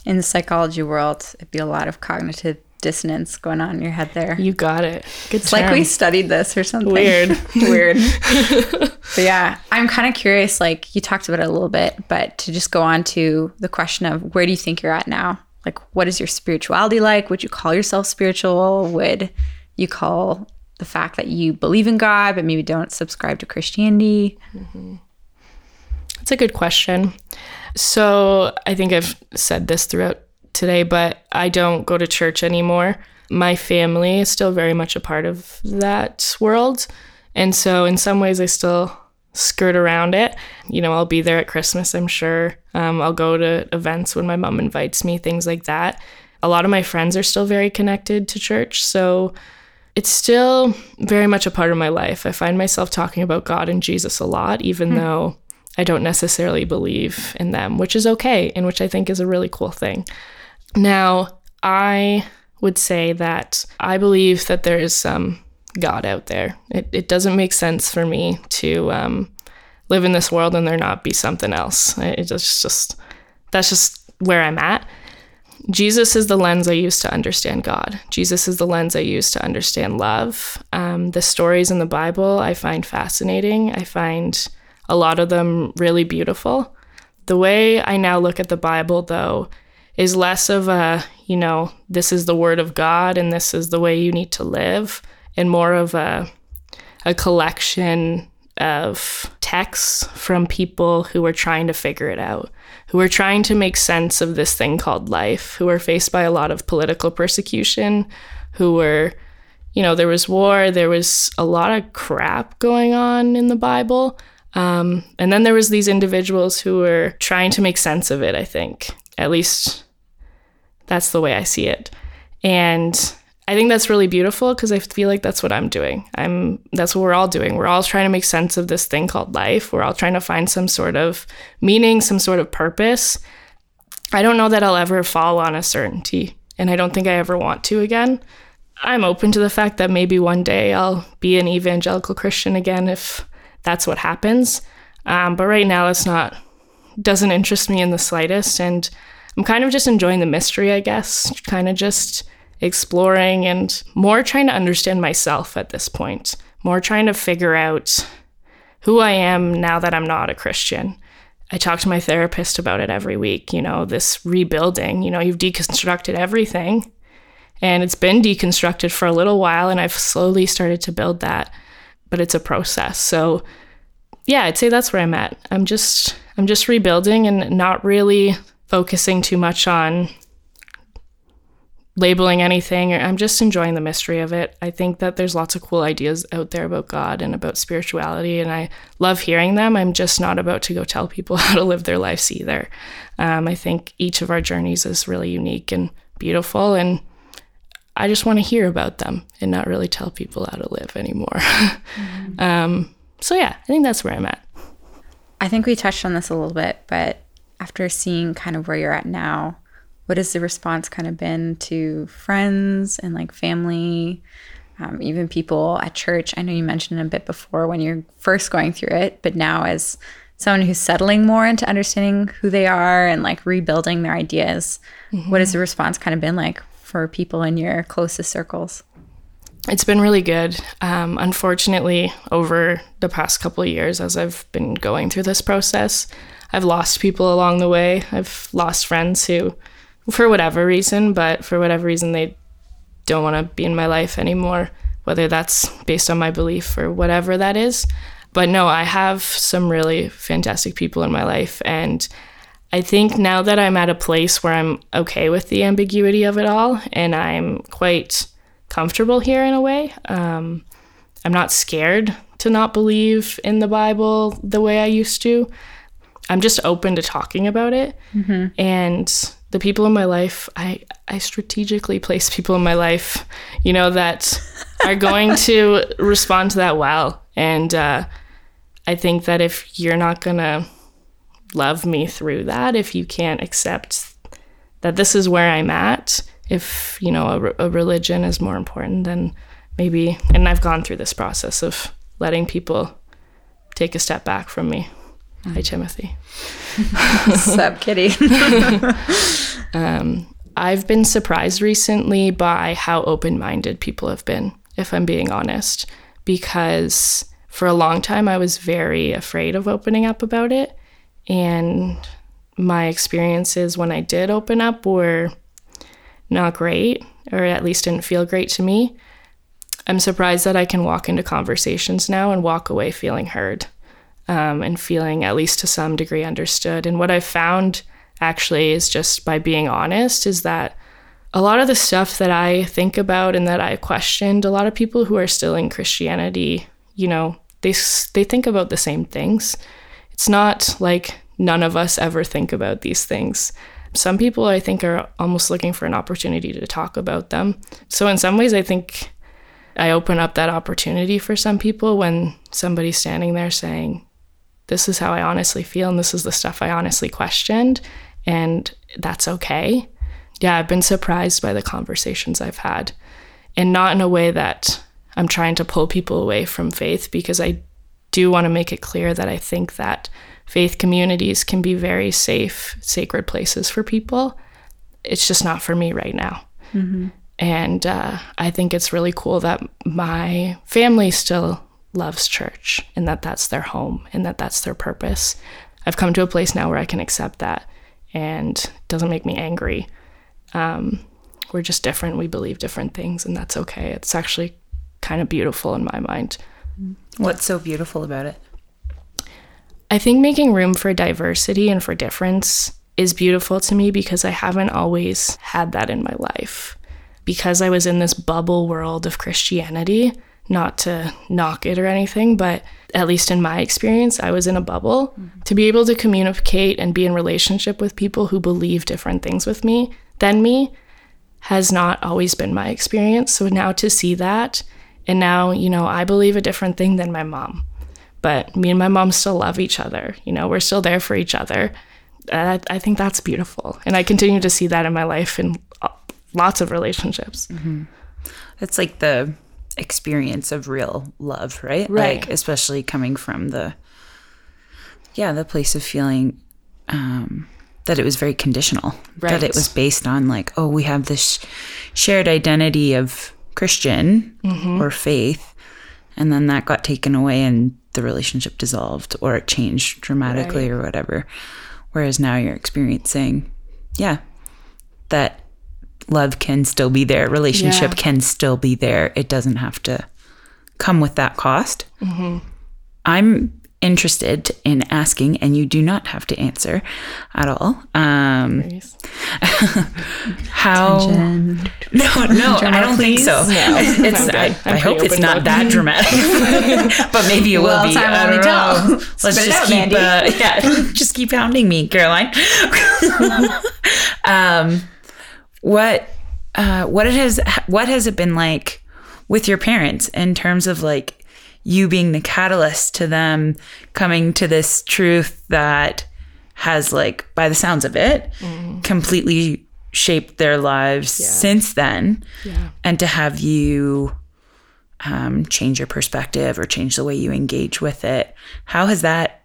In the psychology world, it'd be a lot of cognitive dissonance going on in your head there. You got it. Good It's like we studied this or something. Weird. Weird. but yeah, I'm kind of curious. Like you talked about it a little bit, but to just go on to the question of where do you think you're at now? Like, what is your spirituality like? Would you call yourself spiritual? Would you call the fact that you believe in God but maybe don't subscribe to Christianity? Mm-hmm. That's a good question. So I think I've said this throughout today, but I don't go to church anymore. My family is still very much a part of that world. And so in some ways, I still skirt around it. You know, I'll be there at Christmas, I'm sure. Um, I'll go to events when my mom invites me, things like that. A lot of my friends are still very connected to church. So it's still very much a part of my life. I find myself talking about God and Jesus a lot, even though I don't necessarily believe in them, which is okay, and which I think is a really cool thing. Now, I would say that I believe that there is some God out there. It, it doesn't make sense for me to um, live in this world and there not be something else. It just, just that's just where I'm at. Jesus is the lens I use to understand God. Jesus is the lens I use to understand love. Um, the stories in the Bible I find fascinating. I find a lot of them really beautiful. The way I now look at the Bible, though, is less of a, you know, this is the word of God and this is the way you need to live, and more of a, a collection of texts from people who are trying to figure it out, who are trying to make sense of this thing called life, who are faced by a lot of political persecution, who were, you know, there was war, there was a lot of crap going on in the Bible. Um, and then there was these individuals who were trying to make sense of it, I think. At least that's the way I see it. And I think that's really beautiful because I feel like that's what I'm doing. I'm that's what we're all doing. We're all trying to make sense of this thing called life. We're all trying to find some sort of meaning, some sort of purpose. I don't know that I'll ever fall on a certainty, and I don't think I ever want to again. I'm open to the fact that maybe one day I'll be an evangelical Christian again if that's what happens. Um, but right now, it's not doesn't interest me in the slightest, and I'm kind of just enjoying the mystery, I guess. Kind of just exploring and more trying to understand myself at this point. More trying to figure out who I am now that I'm not a Christian. I talk to my therapist about it every week, you know, this rebuilding. You know, you've deconstructed everything and it's been deconstructed for a little while and I've slowly started to build that, but it's a process. So, yeah, I'd say that's where I'm at. I'm just I'm just rebuilding and not really focusing too much on labeling anything. I'm just enjoying the mystery of it. I think that there's lots of cool ideas out there about God and about spirituality, and I love hearing them. I'm just not about to go tell people how to live their lives either. Um, I think each of our journeys is really unique and beautiful, and I just want to hear about them and not really tell people how to live anymore. um, so, yeah, I think that's where I'm at. I think we touched on this a little bit, but after seeing kind of where you're at now, what has the response kind of been to friends and like family um, even people at church. I know you mentioned a bit before when you're first going through it, but now as someone who's settling more into understanding who they are and like rebuilding their ideas, mm-hmm. what has the response kind of been like for people in your closest circles? It's been really good. Um, unfortunately, over the past couple of years, as I've been going through this process, I've lost people along the way. I've lost friends who, for whatever reason, but for whatever reason, they don't want to be in my life anymore, whether that's based on my belief or whatever that is. But no, I have some really fantastic people in my life. And I think now that I'm at a place where I'm okay with the ambiguity of it all and I'm quite comfortable here in a way, um, I'm not scared to not believe in the Bible the way I used to. I'm just open to talking about it. Mm-hmm. And the people in my life, I, I strategically place people in my life, you know, that are going to respond to that well. And uh, I think that if you're not going to love me through that, if you can't accept that this is where I'm at, if, you know, a, a religion is more important, than maybe, and I've gone through this process of letting people take a step back from me. Mm. Hi, Timothy. Sup, kitty. um, I've been surprised recently by how open minded people have been, if I'm being honest, because for a long time I was very afraid of opening up about it. And my experiences when I did open up were not great, or at least didn't feel great to me. I'm surprised that I can walk into conversations now and walk away feeling heard um, and feeling, at least to some degree, understood. And what I've found actually is just by being honest is that a lot of the stuff that I think about and that I questioned, a lot of people who are still in Christianity, you know, they they think about the same things. It's not like none of us ever think about these things. Some people I think are almost looking for an opportunity to talk about them. So in some ways I think I open up that opportunity for some people when somebody's standing there saying, This is how I honestly feel and this is the stuff I honestly questioned and that's okay. Yeah, I've been surprised by the conversations I've had, and not in a way that I'm trying to pull people away from faith, because I do want to make it clear that I think that faith communities can be very safe, sacred places for people. It's just not for me right now. Mm-hmm. And uh, I think it's really cool that my family still loves church and that that's their home and that that's their purpose. I've come to a place now where I can accept that and it doesn't make me angry. Um, we're just different. We believe different things, and that's okay. It's actually kind of beautiful in my mind. What's so beautiful about it? I think making room for diversity and for difference is beautiful to me because I haven't always had that in my life. Because I was in this bubble world of Christianity, not to knock it or anything, but at least in my experience, I was in a bubble. Mm-hmm. To be able to communicate and be in relationship with people who believe different things with me than me has not always been my experience. So now to see that, and now, you know, I believe a different thing than my mom, but me and my mom still love each other. You know, we're still there for each other. I, I think that's beautiful. And I continue to see that in my life in lots of relationships. Mm-hmm. It's like the experience of real love, right? Right. Like especially coming from the yeah, the place of feeling um that it was very conditional. Right. That it was based on like, oh, we have this shared identity of Christian mm-hmm. or faith, and then that got taken away and the relationship dissolved or it changed dramatically right. or whatever. Whereas now you're experiencing, yeah, that love can still be there, relationship yeah. can still be there. It doesn't have to come with that cost. Mm-hmm. I'm interested in asking, and you do not have to answer at all. Um, how? Attention. No, no, I don't please? think so. No, it's, I, I hope it's not that dramatic, but maybe it well, will be. Time I don't know. Let's Spit just out, keep, uh, yeah, just keep pounding me, Caroline. um, what uh, what it has what has it been like with your parents in terms of like you being the catalyst to them coming to this truth that has like by the sounds of it mm. completely shaped their lives yeah. since then yeah. and to have you um, change your perspective or change the way you engage with it. How has that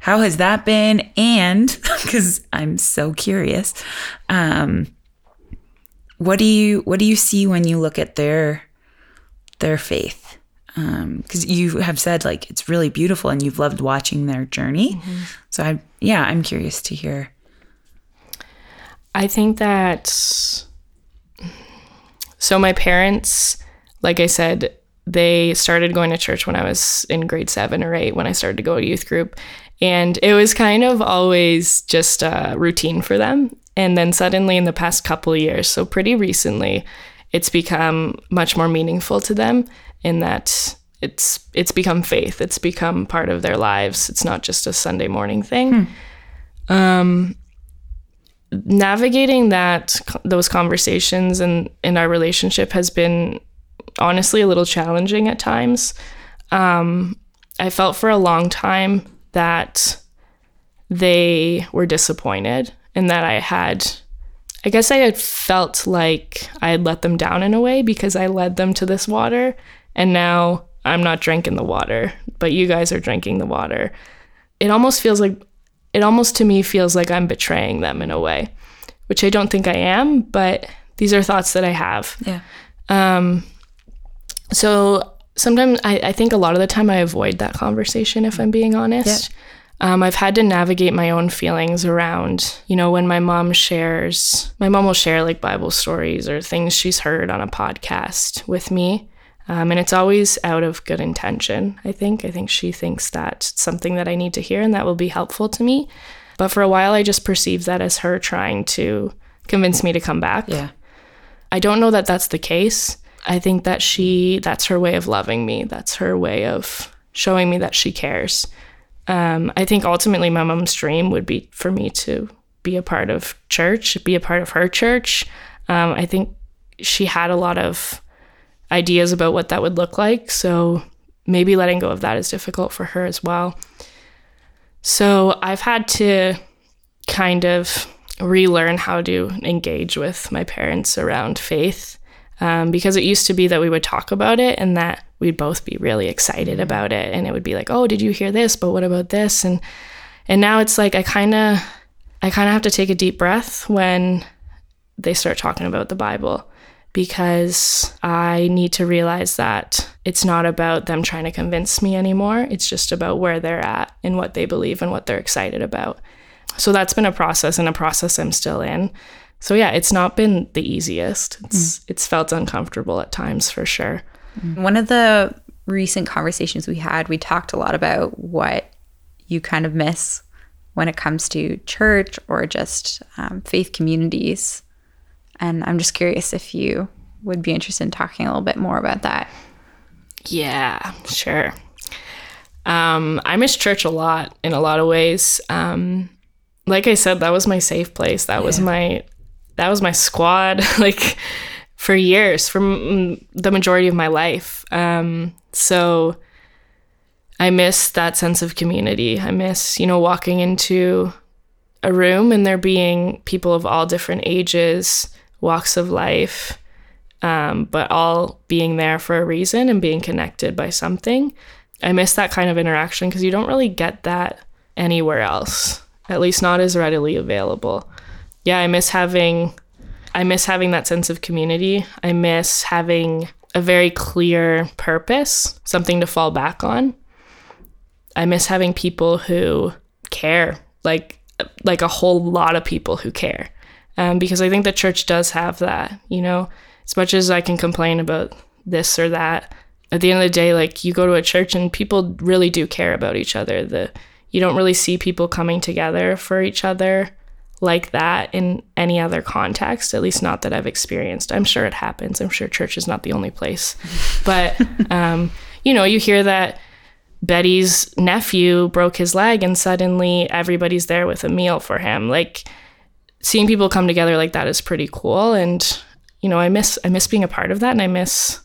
how has that been? And because I'm so curious, um, what do you what do you see when you look at their their faith? Because um, you have said like it's really beautiful and you've loved watching their journey. Mm-hmm. So I yeah, I'm curious to hear. I think that so my parents, like I said, they started going to church when I was in grade seven or eight when I started to go to youth group. And it was kind of always just a routine for them. And then suddenly, in the past couple years, so pretty recently, it's become much more meaningful to them in that it's it's become faith. It's become part of their lives. It's not just a Sunday morning thing. Hmm. Um, navigating that those conversations and in our relationship has been honestly a little challenging at times. Um, I felt for a long time that they were disappointed and that I had, I guess I had felt like I had let them down in a way because I led them to this water and now I'm not drinking the water, but you guys are drinking the water. It almost feels like, it almost to me feels like I'm betraying them in a way, which I don't think I am, but these are thoughts that I have. Yeah. Um, so sometimes I, I think a lot of the time I avoid that conversation if I'm being honest. Yeah. Um, I've had to navigate my own feelings around, you know, when my mom shares, my mom will share like Bible stories or things she's heard on a podcast with me. Um, and it's always out of good intention, I think. I think she thinks that it's something that I need to hear and that will be helpful to me. But for a while, I just perceived that as her trying to convince me to come back. Yeah. I don't know that that's the case. I think that she, that's her way of loving me. That's her way of showing me that she cares. Um, I think ultimately my mom's dream would be for me to be a part of church, be a part of her church. Um, I think she had a lot of ideas about what that would look like. So maybe letting go of that is difficult for her as well. So I've had to kind of relearn how to engage with my parents around faith um, because it used to be that we would talk about it and that we'd both be really excited mm-hmm. about it and it would be like oh did you hear this but what about this and and now it's like i kind of i kind of have to take a deep breath when they start talking about the bible because i need to realize that it's not about them trying to convince me anymore it's just about where they're at and what they believe and what they're excited about so that's been a process and a process i'm still in so yeah, it's not been the easiest. It's mm. it's felt uncomfortable at times for sure. Mm. One of the recent conversations we had, we talked a lot about what you kind of miss when it comes to church or just um, faith communities. And I'm just curious if you would be interested in talking a little bit more about that. Yeah, sure. Um, I miss church a lot in a lot of ways. Um, like I said, that was my safe place. That yeah. was my that was my squad like for years for m- the majority of my life um, so i miss that sense of community i miss you know walking into a room and there being people of all different ages walks of life um, but all being there for a reason and being connected by something i miss that kind of interaction because you don't really get that anywhere else at least not as readily available yeah, I miss having I miss having that sense of community. I miss having a very clear purpose, something to fall back on. I miss having people who care, like like a whole lot of people who care. Um, because I think the church does have that, you know, as much as I can complain about this or that, at the end of the day, like you go to a church and people really do care about each other. The you don't really see people coming together for each other like that in any other context, at least not that I've experienced. I'm sure it happens. I'm sure church is not the only place. But, um, you know, you hear that Betty's nephew broke his leg and suddenly everybody's there with a meal for him. Like seeing people come together like that is pretty cool. And, you know, I miss, I miss being a part of that. And I miss,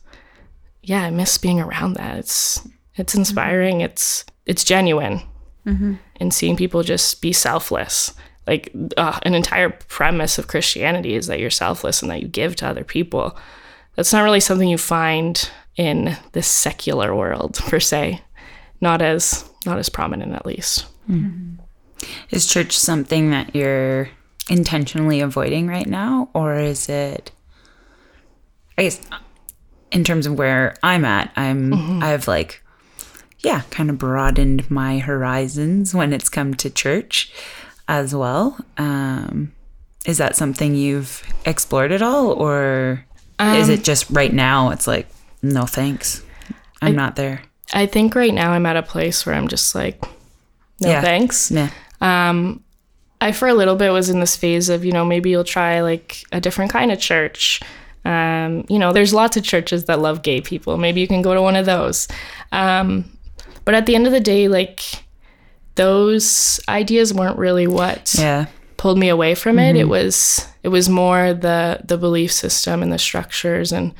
yeah, I miss being around that. It's, it's inspiring. It's, it's genuine. Mm-hmm. And seeing people just be selfless like uh, an entire premise of Christianity is that you're selfless and that you give to other people. That's not really something you find in this secular world per se, not as not as prominent at least. Is church something that you're intentionally avoiding right now, or is it? I guess in terms of where I'm at, I'm mm-hmm. I've like, yeah, kind of broadened my horizons when it's come to church as well. Um, is that something you've explored at all, or is it um, just right now? It's like, no thanks, I'm not there. I think right now I'm at a place where I'm just like, no Yeah. thanks. Yeah, um, I for a little bit was in this phase of you know maybe you'll try like a different kind of church. Um, you know, there's lots of churches that love gay people. Maybe you can go to one of those. Um, but at the end of the day, like those ideas weren't really what yeah, pulled me away from it. It was it was more the the belief system and the structures and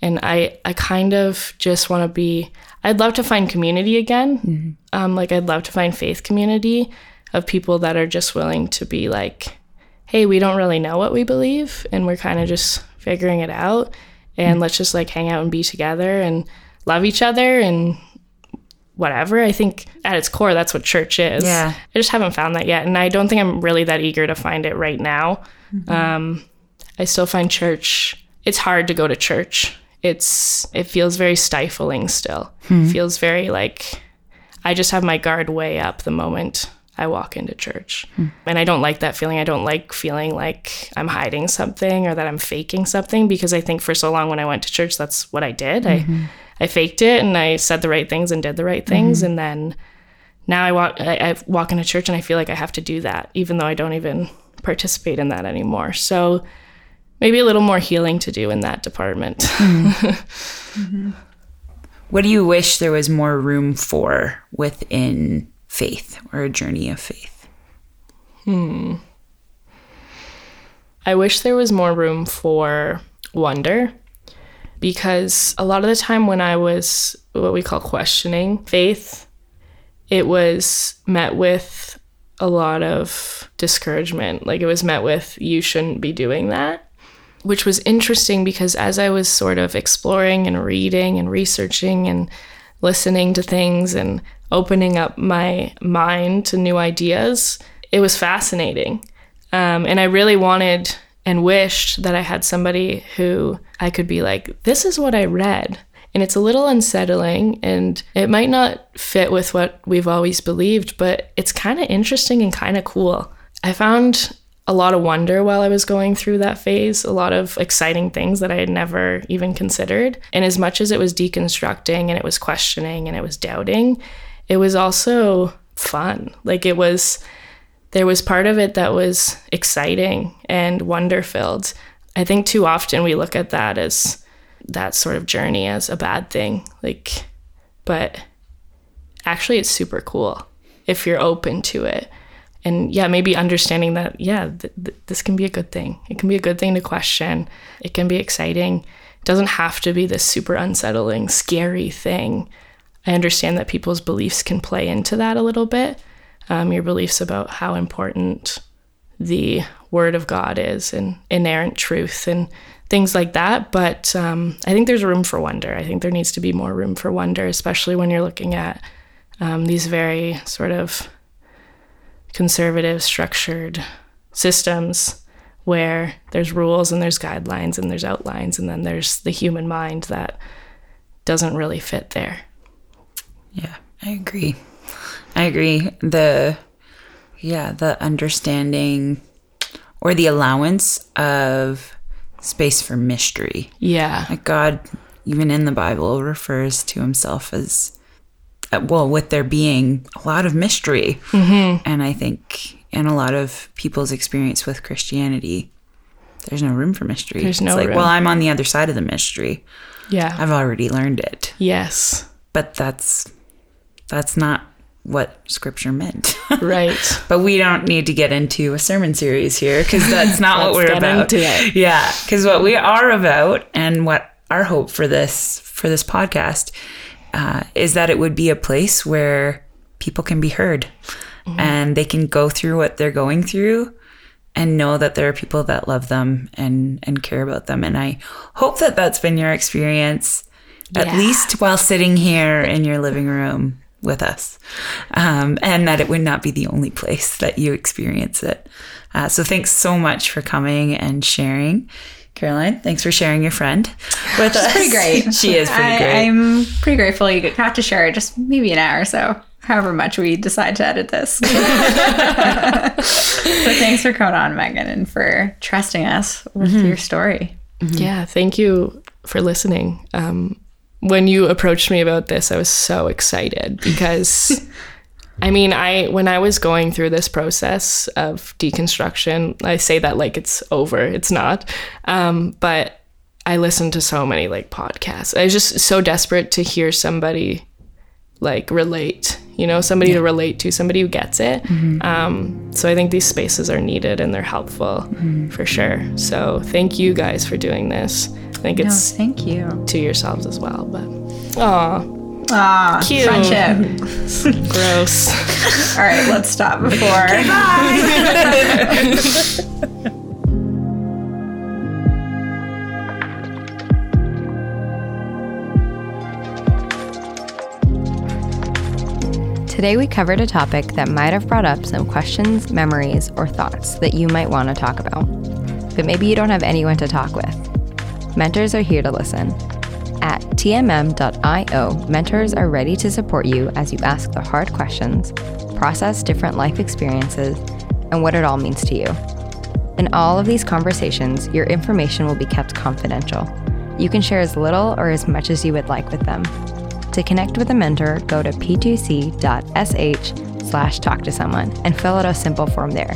and I I kind of just want to be. I'd love to find community again. Um, like I'd love to find faith community of people that are just willing to be like, hey, we don't really know what we believe, and we're kind of just figuring it out, and let's just like hang out and be together and love each other and whatever. I think at its core, that's what church is. Yeah. I just haven't found that yet. And I don't think I'm really that eager to find it right now. Um, I still find church, it's hard to go to church. It's, it feels very stifling still. feels very like I just have my guard way up the moment I walk into church. Hmm. And I don't like that feeling. I don't like feeling like I'm hiding something or that I'm faking something because I think for so long when I went to church, that's what I did. I, mm-hmm. I faked it and I said the right things and did the right things. Mm-hmm. And then now I walk, I, I walk into church and I feel like I have to do that, even though I don't even participate in that anymore. So maybe a little more healing to do in that department. Hmm. Mm-hmm. What do you wish there was more room for within faith or a journey of faith? Hmm. I wish there was more room for wonder because a lot of the time when I was what we call questioning faith, it was met with a lot of discouragement. Like it was met with, you shouldn't be doing that, which was interesting because as I was sort of exploring and reading and researching and listening to things and opening up my mind to new ideas, it was fascinating. Um, and I really wanted and wished that I had somebody who I could be like, this is what I read. And it's a little unsettling and it might not fit with what we've always believed, but it's kind of interesting and kind of cool. I found a lot of wonder while I was going through that phase, a lot of exciting things that I had never even considered. And as much as it was deconstructing and it was questioning and it was doubting, it was also fun. Like it was there was part of it that was exciting and wonder filled. I think too often we look at that as that sort of journey as a bad thing. Like, but actually, it's super cool if you're open to it. And yeah, maybe understanding that, yeah, th- th- this can be a good thing. It can be a good thing to question. It can be exciting. It doesn't have to be this super unsettling, scary thing. I understand that people's beliefs can play into that a little bit um, your beliefs about how important the word of God is and inerrant truth and things like that. But um, I think there's room for wonder. I think there needs to be more room for wonder, especially when you're looking at um, these very sort of conservative, structured systems where there's rules and there's guidelines and there's outlines, and then there's the human mind that doesn't really fit there. Yeah, I agree. I agree. The yeah, the understanding or the allowance of space for mystery. Yeah. Like God, even in the Bible, refers to himself as uh, well, with there being a lot of mystery, and I think in a lot of people's experience with Christianity, there's no room for mystery. There's no it's like, room. well, I'm on the other side of the mystery. Yeah. I've already learned it, yes. but that's that's not what Scripture meant. Right. But we don't need to get into a sermon series here because that's not what we're about. Yeah, because what we are about and what our hope for this for this podcast uh, is that it would be a place where people can be heard Mm-hmm. and they can go through what they're going through and know that there are people that love them and and care about them. And I hope that that's been your experience at least while sitting here in your living room with us, um, and that it would not be the only place that you experience it. Uh, so thanks so much for coming and sharing. Caroline, thanks for sharing your friend with us. Pretty great. she is pretty I, great. I'm pretty grateful you got to share just maybe an hour or so, however much we decide to edit this. so thanks for coming on, Megan, and for trusting us with your story. Yeah, thank you for listening. Um, when you approached me about this, I was so excited because, I mean, I when I was going through this process of deconstruction, I say that like it's over. It's not, um, but I listened to so many like podcasts. I was just so desperate to hear somebody like relate you know somebody to relate to somebody who gets it. Um, so i think these spaces are needed and they're helpful for sure. So thank you guys for doing this i think No, it's thank you. to yourselves as well but aw Ah, Cute. friendship. gross All right, let's stop before. Goodbye. Today, we covered a topic that might have brought up some questions, memories, or thoughts that you might want to talk about. But maybe you don't have anyone to talk with. Mentors are here to listen. At tmm.io, mentors are ready to support you as you ask the hard questions, process different life experiences, and what it all means to you. In all of these conversations, your information will be kept confidential. You can share as little or as much as you would like with them. To connect with a mentor, go to p2c.sh slash talk to someone and fill out a simple form there.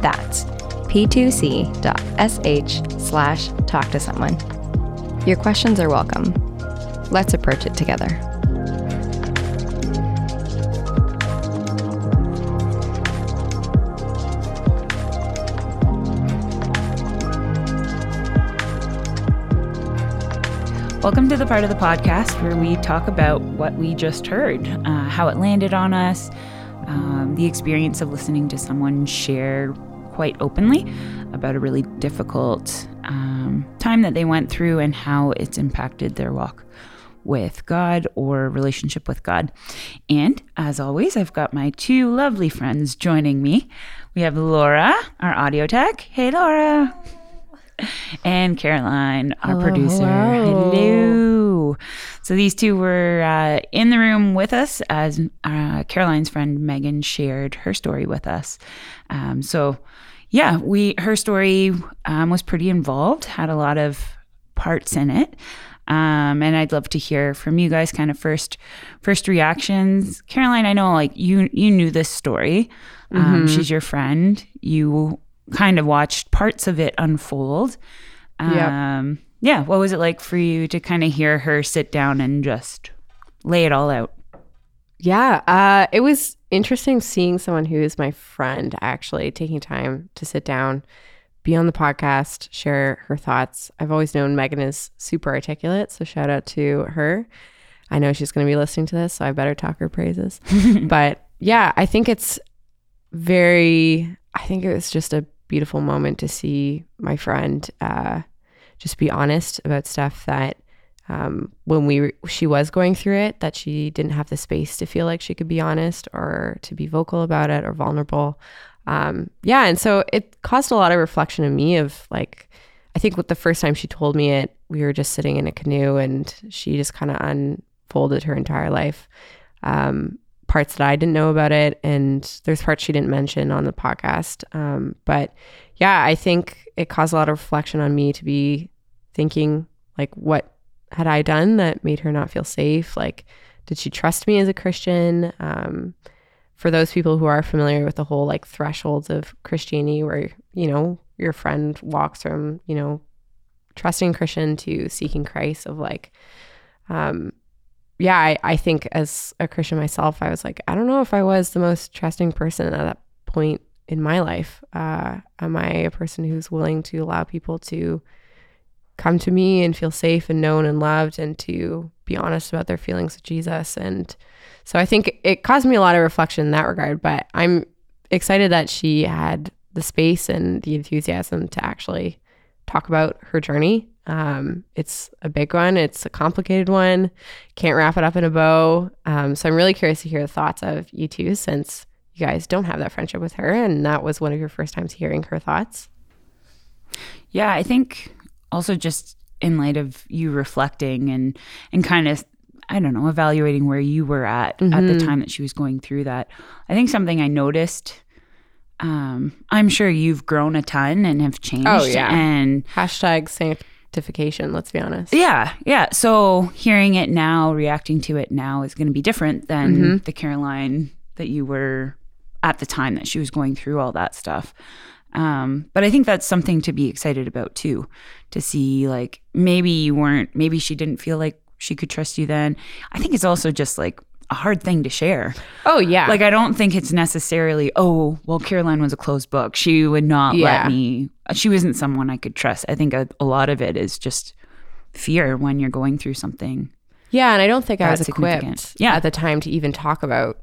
That's p2c.sh slash talk to someone. Your questions are welcome. Let's approach it together. Welcome to the part of the podcast where we talk about what we just heard, uh, how it landed on us, um, the experience of listening to someone share quite openly about a really difficult um, time that they went through and how it's impacted their walk with God or relationship with God. And as always, I've got my two lovely friends joining me. We have Laura, our audio tech. Hey, Laura and Caroline, our producer. Hello. So these two were uh, in the room with us as uh, Caroline's friend Megan shared her story with us. Um, so yeah, we her story um, was pretty involved, had a lot of parts in it. Um, and I'd love to hear from you guys kind of first first reactions. Caroline, I know like you you knew this story. Um, She's your friend. You kind of watched parts of it unfold. Um, Yeah. What was it like for you to kind of hear her sit down and just lay it all out? Yeah, uh, it was interesting seeing someone who is my friend actually taking time to sit down, be on the podcast, share her thoughts. I've always known Megan is super articulate, so shout out to her. I know she's going to be listening to this, so I better talk her praises. but yeah, I think it's very, I think it was just a beautiful moment to see my friend uh, just be honest about stuff that um, when we she was going through it that she didn't have the space to feel like she could be honest or to be vocal about it or vulnerable. Um, yeah and so it caused a lot of reflection in me of like i think with the first time she told me it we were just sitting in a canoe and she just kind of unfolded her entire life. Um, parts that i didn't know about it and there's parts she didn't mention on the podcast. Um, but yeah i think it caused a lot of reflection on me to be thinking like what had I done that made her not feel safe? Like, did she trust me as a Christian? Um, for those people who are familiar with the whole like thresholds of Christianity, where you know your friend walks from you know trusting Christian to seeking Christ, of like, um, yeah, I, I think as a Christian myself, I was like, I don't know if I was the most trusting person at that point in my life. Uh, am I a person who's willing to allow people to come to me and feel safe and known and loved and to be honest about their feelings with Jesus. And so I think it caused me a lot of reflection in that regard, but I'm excited that she had the space and the enthusiasm to actually talk about her journey. Um, it's a big one. It's a complicated one. Can't wrap it up in a bow. Um, so I'm really curious to hear the thoughts of you two, since you guys don't have that friendship with her, and that was one of your first times hearing her thoughts. Yeah, I think also just in light of you reflecting and and kind of I don't know, evaluating where you were at mm-hmm. at the mm-hmm. time that she was going through that. I think something I noticed um, I'm sure you've grown a ton and have changed. Oh yeah, and hashtag sanctification. Let's be honest. Yeah, yeah. So hearing it now, reacting to it now is going to be different than mm-hmm. the Caroline that you were at the time that she was going through all that stuff. Um, but I think that's something to be excited about too, to see like maybe you weren't, maybe she didn't feel like she could trust you then. I think it's also just like a hard thing to share. Oh yeah. Like I don't think it's necessarily, oh, well Caroline was a closed book. She would not yeah. let me she wasn't someone I could trust. I think a, a, lot of it is just fear when you're going through something. Yeah, and I don't think I was equipped yeah. at the time to even talk about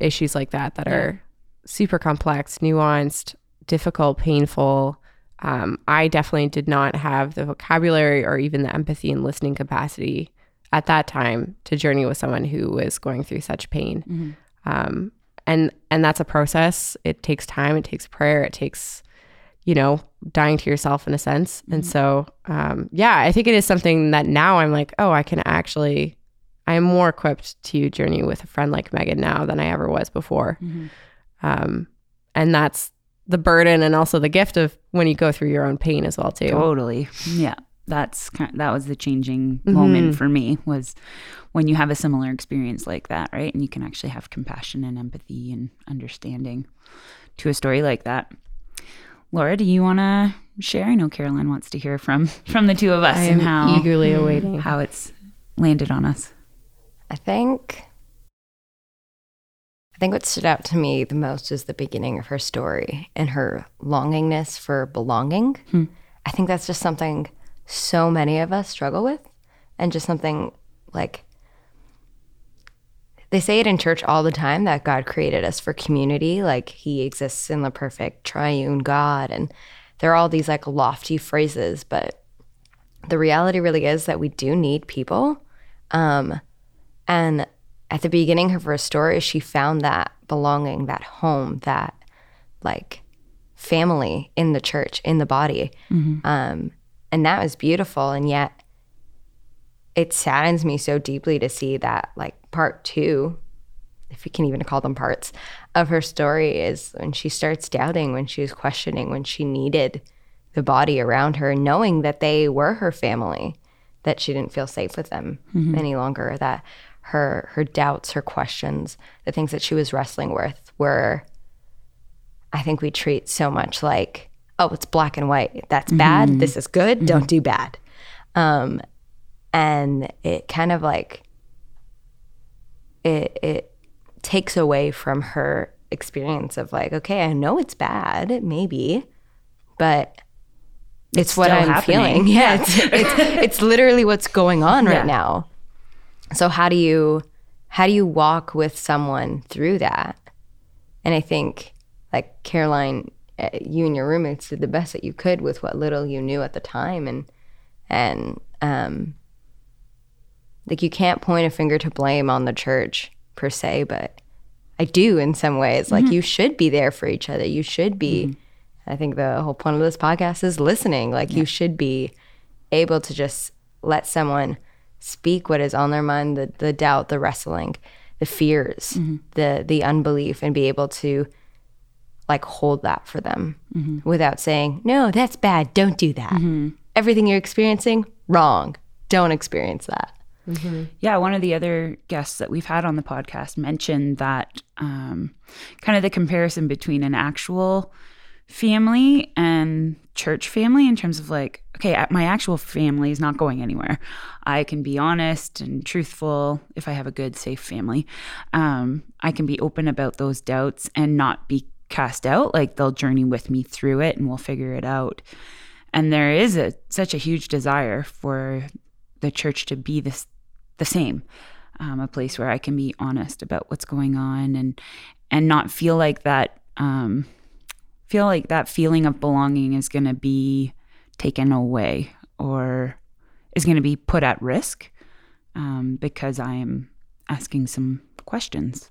issues like that that yeah. are super complex, nuanced, difficult, painful. Um, I definitely did not have the vocabulary or even the empathy and listening capacity at that time to journey with someone who was going through such pain. Mm-hmm. Um, and and that's a process. It takes time. It takes prayer. It takes, you know, dying to yourself in a sense. Mm-hmm. And so, um, yeah, I think it is something that now I'm like, oh, I can actually, I am more equipped to journey with a friend like Megan now than I ever was before. Mm-hmm. Um, and that's the burden and also the gift of when you go through your own pain as well too. Totally. Yeah. That's kind of, that was the changing mm-hmm. moment for me was when you have a similar experience like that, right? And you can actually have compassion and empathy and understanding to a story like that. Laura, do you want to share? I know Caroline wants to hear from from the two of us I and how eagerly awaiting how it's landed on us. I think think what stood out to me the most is the beginning of her story and her longingness for belonging. Hmm. I think that's just something so many of us struggle with, and just something like they say it in church all the time that God created us for community, like He exists in the perfect triune God. And there are all these like lofty phrases, but the reality really is that we do need people. Um, and at the beginning of her story, she found that belonging, that home, that like family in the church, in the body. Mm-hmm. Um, and that was beautiful. And yet it saddens me so deeply to see that like part two, if we can even call them parts of her story is when she starts doubting, when she was questioning, when she needed the body around her, knowing that they were her family, that she didn't feel safe with them mm-hmm. any longer, that her her doubts, her questions, the things that she was wrestling with were I think we treat so much like, oh, it's black and white. That's bad. Mm-hmm. This is good. Mm-hmm. Don't do bad. Um, and it kind of like it it takes away from her experience of like, okay, I know it's bad, maybe, but it's, it's what I'm happening. feeling. Yeah, it's, it's, it's literally what's going on right yeah. now. So how do you how do you walk with someone through that? And I think like Caroline, eh, you and your roommates did the best that you could with what little you knew at the time, and and um, like you can't point a finger to blame on the church per se, but I do in some ways. Like mm-hmm. you should be there for each other. You should be. Mm-hmm. I think the whole point of this podcast is listening. Like yeah. you should be able to just let someone speak what is on their mind, the, the doubt, the wrestling, the fears, mm-hmm. the the unbelief, and be able to like hold that for them mm-hmm. without saying, No, that's bad, don't do that. Mm-hmm. Everything you're experiencing, wrong. Don't experience that. Mm-hmm. Yeah, one of the other guests that we've had on the podcast mentioned that um, kind of the comparison between an actual family and church family in terms of like, okay, my actual family is not going anywhere. I can be honest and truthful if I have a good, safe family. Um, I can be open about those doubts and not be cast out. Like they'll journey with me through it and we'll figure it out. And there is a such a huge desire for the church to be this the same. Um, a place where I can be honest about what's going on and and not feel like that um, feel like that feeling of belonging is going to be taken away or is going to be put at risk um, because I am asking some questions.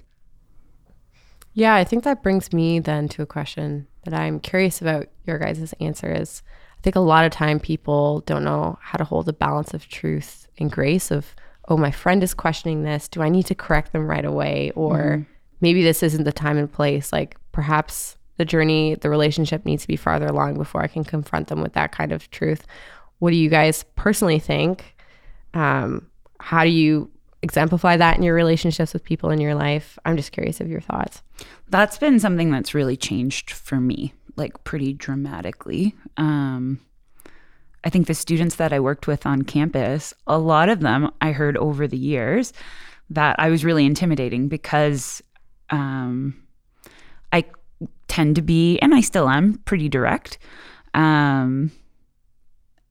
Yeah, I think that brings me then to a question that I'm curious about your guys' answer is I think a lot of time people don't know how to hold a balance of truth and grace of, oh, my friend is questioning this. Do I need to correct them right away? Or mm. maybe this isn't the time and place. Like perhaps the journey, the relationship needs to be farther along before I can confront them with that kind of truth. What do you guys personally think? Um, how do you exemplify that in your relationships with people in your life? I'm just curious of your thoughts. That's been something that's really changed for me, like pretty dramatically. Um, I think the students that I worked with on campus, a lot of them I heard over the years that I was really intimidating because um, tend to be, and I still am, pretty direct. Um,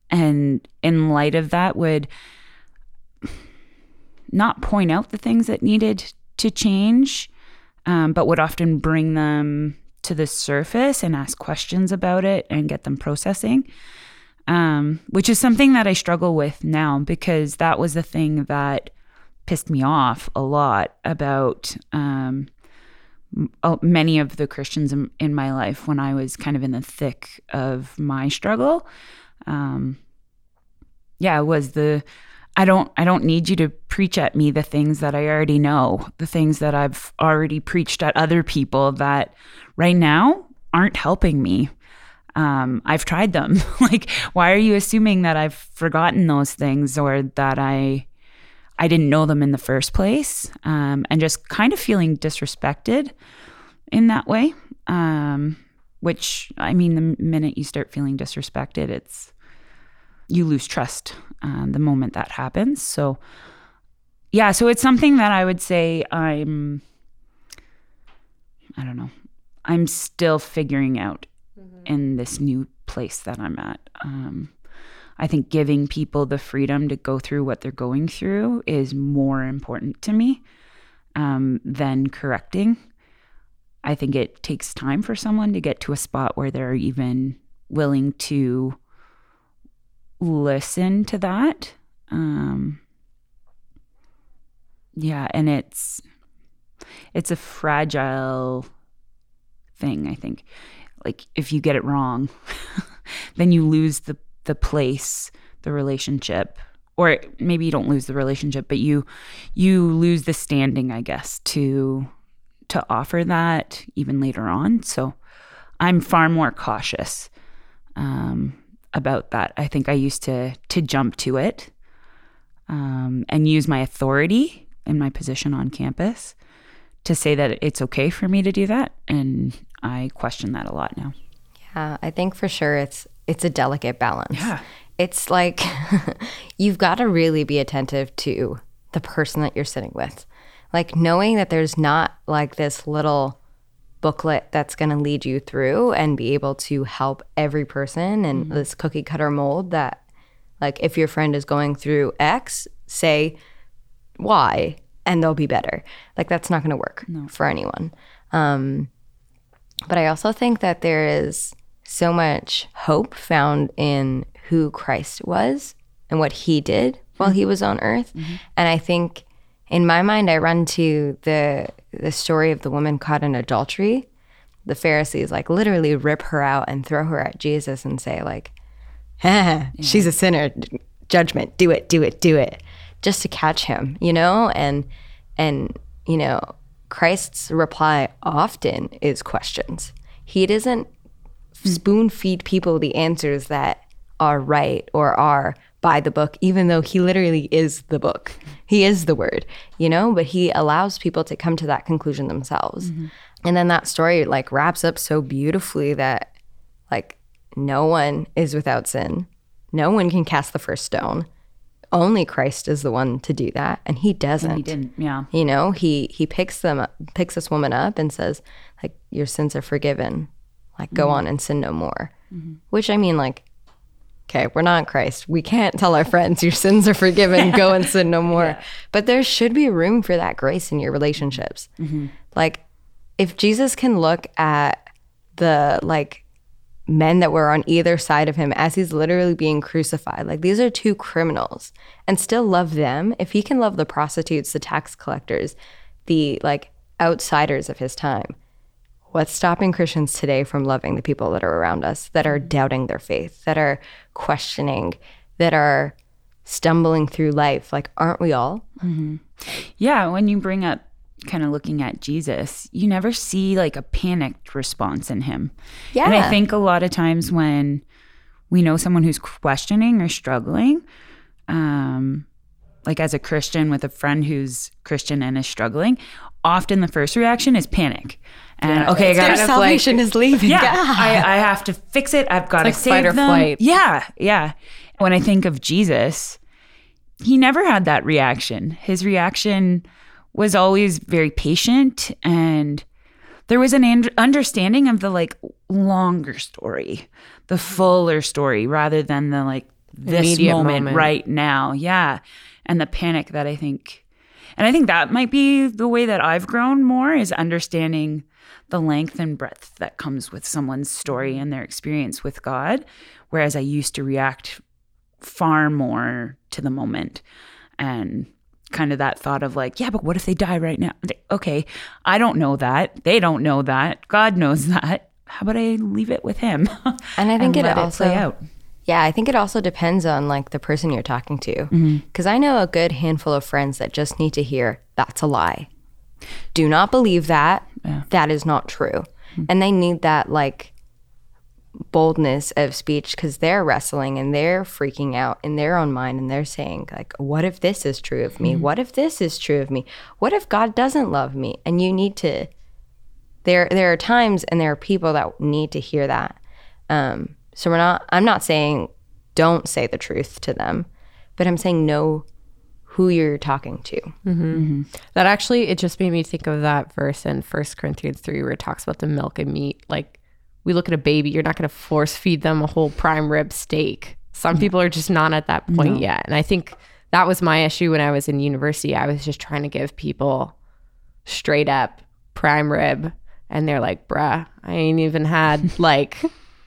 and in light of that, would not point out the things that needed to change, um, but would often bring them to the surface and ask questions about it and get them processing. Um, which is something that I struggle with now because that was the thing that pissed me off a lot about um, many of the Christians in, in, my life when I was kind of in the thick of my struggle. Um, yeah, was the I don't I don't need you to preach at me the things that I already know, the things that I've already preached at other people that right now aren't helping me. Um, I've tried them. like, why are you assuming that I've forgotten those things or that I I didn't know them in the first place? Um, and just kind of feeling disrespected in that way. Um, which I mean, the minute you start feeling disrespected, it's you lose trust uh, the moment that happens. So, yeah, so it's something that I would say I'm, I don't know, I'm still figuring out mm-hmm. in this new place that I'm at. Um, I think giving people the freedom to go through what they're going through is more important to me um, than correcting. I think it takes time for someone to get to a spot where they're even willing to listen to that. Um, yeah, and it's it's a fragile thing, I think. Like if you get it wrong, then you lose the the place, the relationship, or maybe you don't lose the relationship, but you you lose the standing, I guess, to to offer that even later on. So I'm far more cautious um, about that. I think I used to to jump to it um, and use my authority in my position on campus to say that it's okay for me to do that, and I question that a lot now. Yeah, I think for sure it's it's a delicate balance. Yeah, it's like you've got to really be attentive to the person that you're sitting with, like knowing that there's not like this little booklet that's going to lead you through and be able to help every person in mm-hmm. this cookie cutter mold that like if your friend is going through x say y and they'll be better like that's not going to work no. for anyone um, but i also think that there is so much hope found in who christ was and what he did while he was on earth mm-hmm. and i think in my mind, I run to the the story of the woman caught in adultery. The Pharisees like literally rip her out and throw her at Jesus and say like, yeah. "She's a sinner. Judgment. Do it. Do it. Do it." Just to catch him, you know, and and you know, Christ's reply often is questions. He doesn't spoon feed people the answers that are right or are by the book, even though he literally is the book. He is the word, you know, but he allows people to come to that conclusion themselves. Mm-hmm. And then that story like wraps up so beautifully that like no one is without sin. No one can cast the first stone. Only Christ is the one to do that, and he doesn't. And he didn't. Yeah. You know, he he picks them up, picks this woman up and says, like, your sins are forgiven. Like, go mm-hmm. on and sin no more. Mm-hmm. Which I mean, like, okay, we're not Christ. We can't tell our friends your sins are forgiven, go and sin no more. Yeah. But there should be room for that grace in your relationships. Mm-hmm. Like if Jesus can look at the like men that were on either side of him as he's literally being crucified. Like these are two criminals and still love them. If he can love the prostitutes, the tax collectors, the like outsiders of his time, what's stopping Christians today from loving the people that are around us, that are doubting their faith, that are questioning, that are stumbling through life? Like, aren't we all? Yeah, when you bring up kind of looking at Jesus, you never see like a panicked response in him. Yeah. And I think a lot of times when we know someone who's questioning or struggling, um, like as a Christian with a friend who's Christian and is struggling, often the first reaction is panic. And okay, I Their gotta salvation is leaving. yeah, I, I have to fix it. I've got to like save fight or them. flight. Yeah, yeah. When I think of Jesus, he never had that reaction. His reaction was always very patient and there was an and- understanding of the like longer story, the fuller story rather than the like this moment, moment. right now. Yeah. And the panic that I think and I think that might be the way that I've grown more is understanding the length and breadth that comes with someone's story and their experience with God. Whereas I used to react far more to the moment and kind of that thought of like, yeah, but what if they die right now? Okay, I don't know that. They don't know that. God knows that. How about I leave it with him? And I think it let also play out. Yeah, I think it also depends on like the person you're talking to. Mm-hmm. Because I know a good handful of friends that just need to hear that's a lie. Do not believe that. That is not true. Mm-hmm. And they need that like boldness of speech because they're wrestling and they're freaking out in their own mind and they're saying like what if this is true of Mm-hmm. me what if this is true of me what if god doesn't love me and you need to there there are times and there are people that need to hear that um, so we're not i'm not saying don't say the truth to them but i'm saying know who you're talking to mm-hmm. Mm-hmm. That actually, it just made me think of that verse in First Corinthians 3 where it talks about the milk and meat. Like, we look at a baby, you're not going to force feed them a whole prime rib steak. Some people are just not at that point yet. And I think that was my issue when I was in university. I was just trying to give people straight up prime rib. And they're like, bruh, I ain't even had like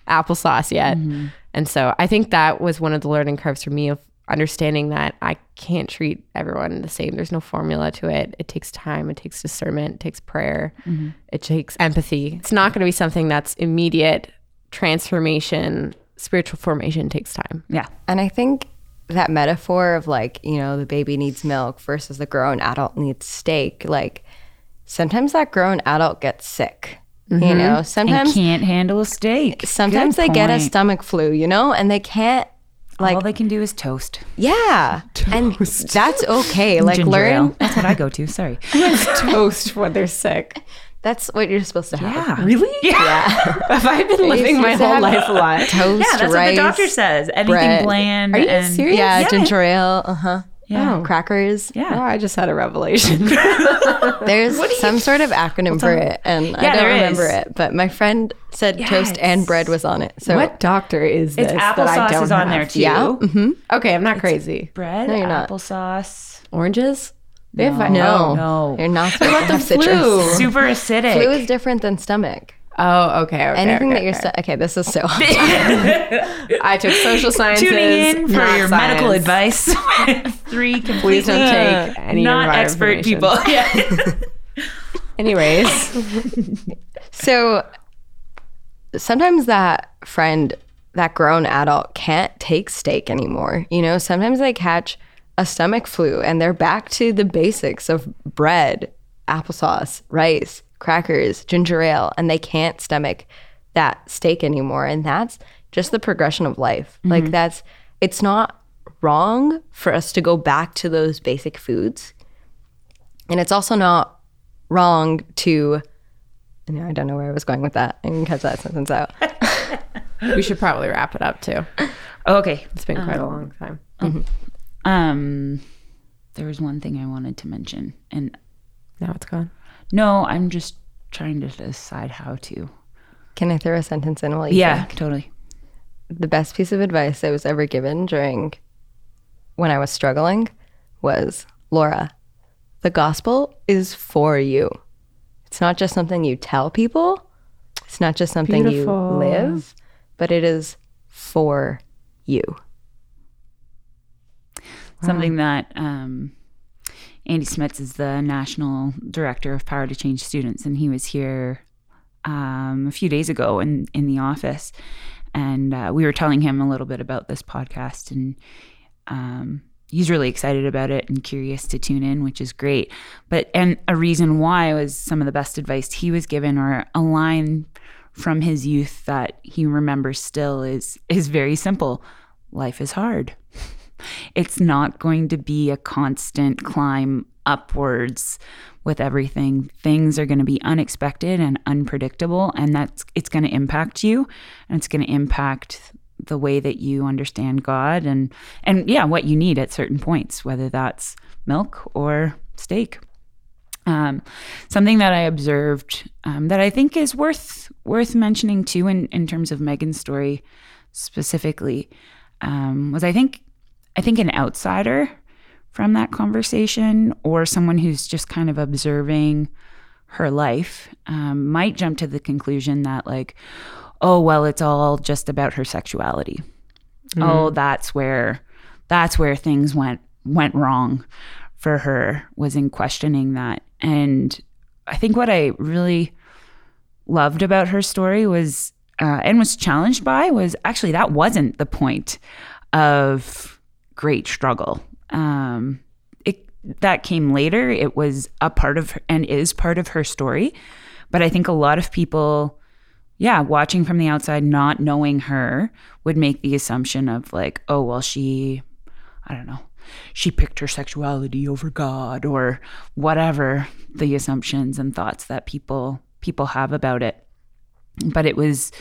applesauce yet. Mm-hmm. And so I think that was one of the learning curves for me of understanding that I can't treat everyone the same. There's no formula to it. It takes time, it takes discernment, it takes prayer, mm-hmm. it takes empathy. It's not going to be something that's immediate transformation. Spiritual formation takes time. Yeah. and i think that metaphor of like you know the baby needs milk versus the grown adult needs steak like sometimes that grown adult gets sick you mm-hmm. know And sometimes can't handle a steak. sometimes Good they get a stomach flu you know and they can't like All they can do is toast. yeah toast. and that's okay like Ginger learn ale. That's what I go to. Sorry. Toast when they're sick. that's what you're supposed to have Yeah. Really? yeah Have I been living my whole life a lot? toast Yeah, that's rice what the doctor says. Anything bread. bland. Are you and, serious? yeah, Yeah. ginger ale uh-huh Yeah. crackers Oh, Yeah. I just had a revelation. There's some sort of acronym for it, and Yeah, I don't remember is. it. But my friend said toast and bread was on it. So what doctor is this It's that I applesauce don't is on have? there too. yeah, mhm. Okay, I'm not crazy. Bread, No, you're not. applesauce. Oranges? They have no, No. you're not supposed to have flu? citrus. Super acidic. Flu is different than stomach. Oh, okay. okay Anything okay, that you're okay. okay. This is so. I took social sciences. Tuning in for your medical advice. Three completely Please don't take any not expert people. Yeah. Anyways, so sometimes that friend, that grown adult, can't take steak anymore. You know, sometimes they catch a stomach flu and they're back to the basics of bread, applesauce, rice, crackers, ginger ale, and they can't stomach that steak anymore. And that's just the progression of life. Mm-hmm. Like, that's, it's not wrong for us to go back to those basic foods. And it's also not wrong to, no, I don't know where I was going with that. I can cut that sentence out. we should probably wrap it up too. Okay. It's been quite a long time. Um, mm-hmm. um there was one thing I wanted to mention, and Now it's gone. No, I'm just trying to decide how to. Can I throw a sentence in while you Yeah, think? totally. The best piece of advice I was ever given during when I was struggling was Laura, the gospel is for you. It's not just something you tell people. It's not just something Beautiful. you live. but it is for you. Something that um, Andy Smits is the national director of Power to Change Students, and he was here um, a few days ago in in the office, and uh, we were telling him a little bit about this podcast, and um, he's really excited about it and curious to tune in, which is great. But and a reason why was some of the best advice he was given, or a line from his youth that he remembers still is is very simple. Life is hard. It's not going to be a constant climb upwards with everything. Things are going to be unexpected and unpredictable and that's it's going to impact you and it's going to impact the way that you understand God and and yeah, what you need at certain points, whether that's milk or steak. Um, something that I observed um, that I think is worth worth mentioning too in, in terms of Megan's story specifically um, was I think I think an outsider from that conversation or someone who's just kind of observing her life um, might jump to the conclusion that like oh well it's all just about her sexuality mm-hmm. oh that's where that's where things went went wrong for her was in questioning that and i think what i really loved about her story was uh, and was challenged by was actually that wasn't the point of great struggle. Um, it that came later. It was a part of and is part of her story, but I think a lot of people, yeah, watching from the outside, not knowing her, would make the assumption of like, oh well, she, I don't know, she picked her sexuality over God or whatever the assumptions and thoughts that people people have about it. But it was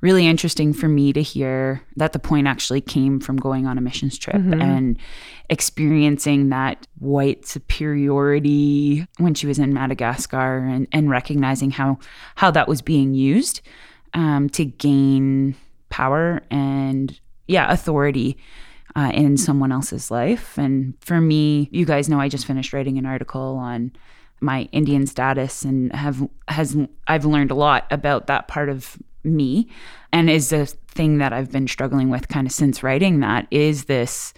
really interesting for me to hear that the point actually came from going on a missions trip mm-hmm. and experiencing that white superiority when she was in Madagascar and, and recognizing how how that was being used um, to gain power and yeah authority uh, in someone else's life. And for me, you guys know I just finished writing an article on my Indian status and have has I've learned a lot about that part of me. And is a thing that I've been struggling with kind of since writing that is this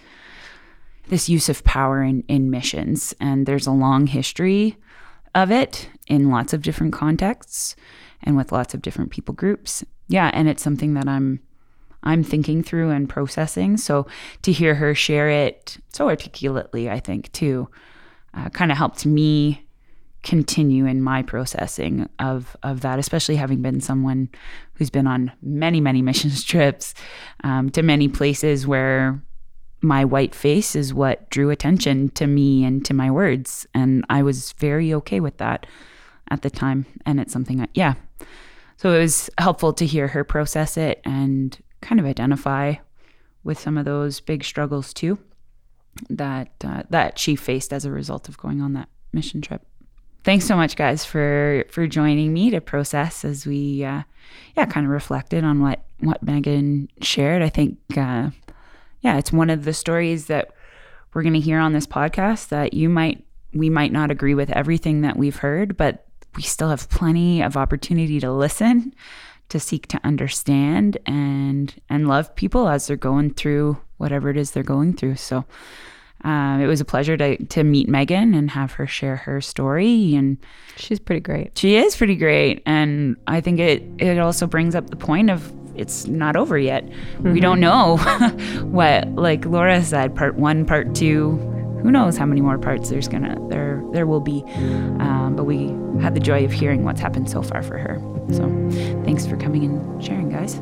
this use of power in, in missions. And there's a long history of it in lots of different contexts and with lots of different people groups. Yeah and it's something that i'm i'm thinking through and processing. So to hear her share it so articulately i think too uh, kind of helped me continue in my processing of of that, especially having been someone who's been on many many missions trips um, to many places where my white face is what drew attention to me and to my words, and I was very okay with that at the time, and it's something that yeah. So it was helpful to hear her process it and kind of identify with some of those big struggles too that uh, that she faced as a result of going on that mission trip thanks so much guys for for joining me to process as we uh, yeah kind of reflected on what what megan shared. I think uh, yeah it's one of the stories that we're going to hear on this podcast that you might we might not agree with everything that we've heard but we still have plenty of opportunity to listen to seek to understand and and love people as they're going through whatever it is they're going through. So um, it was a pleasure to to meet Megan and have her share her story. And she's pretty great. She is pretty great, and I think it it also brings up the point of it's not over yet. Mm-hmm. We don't know what, like Laura said, part one, part two. Who knows how many more parts there's gonna there there will be, um, but we had the joy of hearing what's happened so far for her. So, thanks for coming and sharing, guys.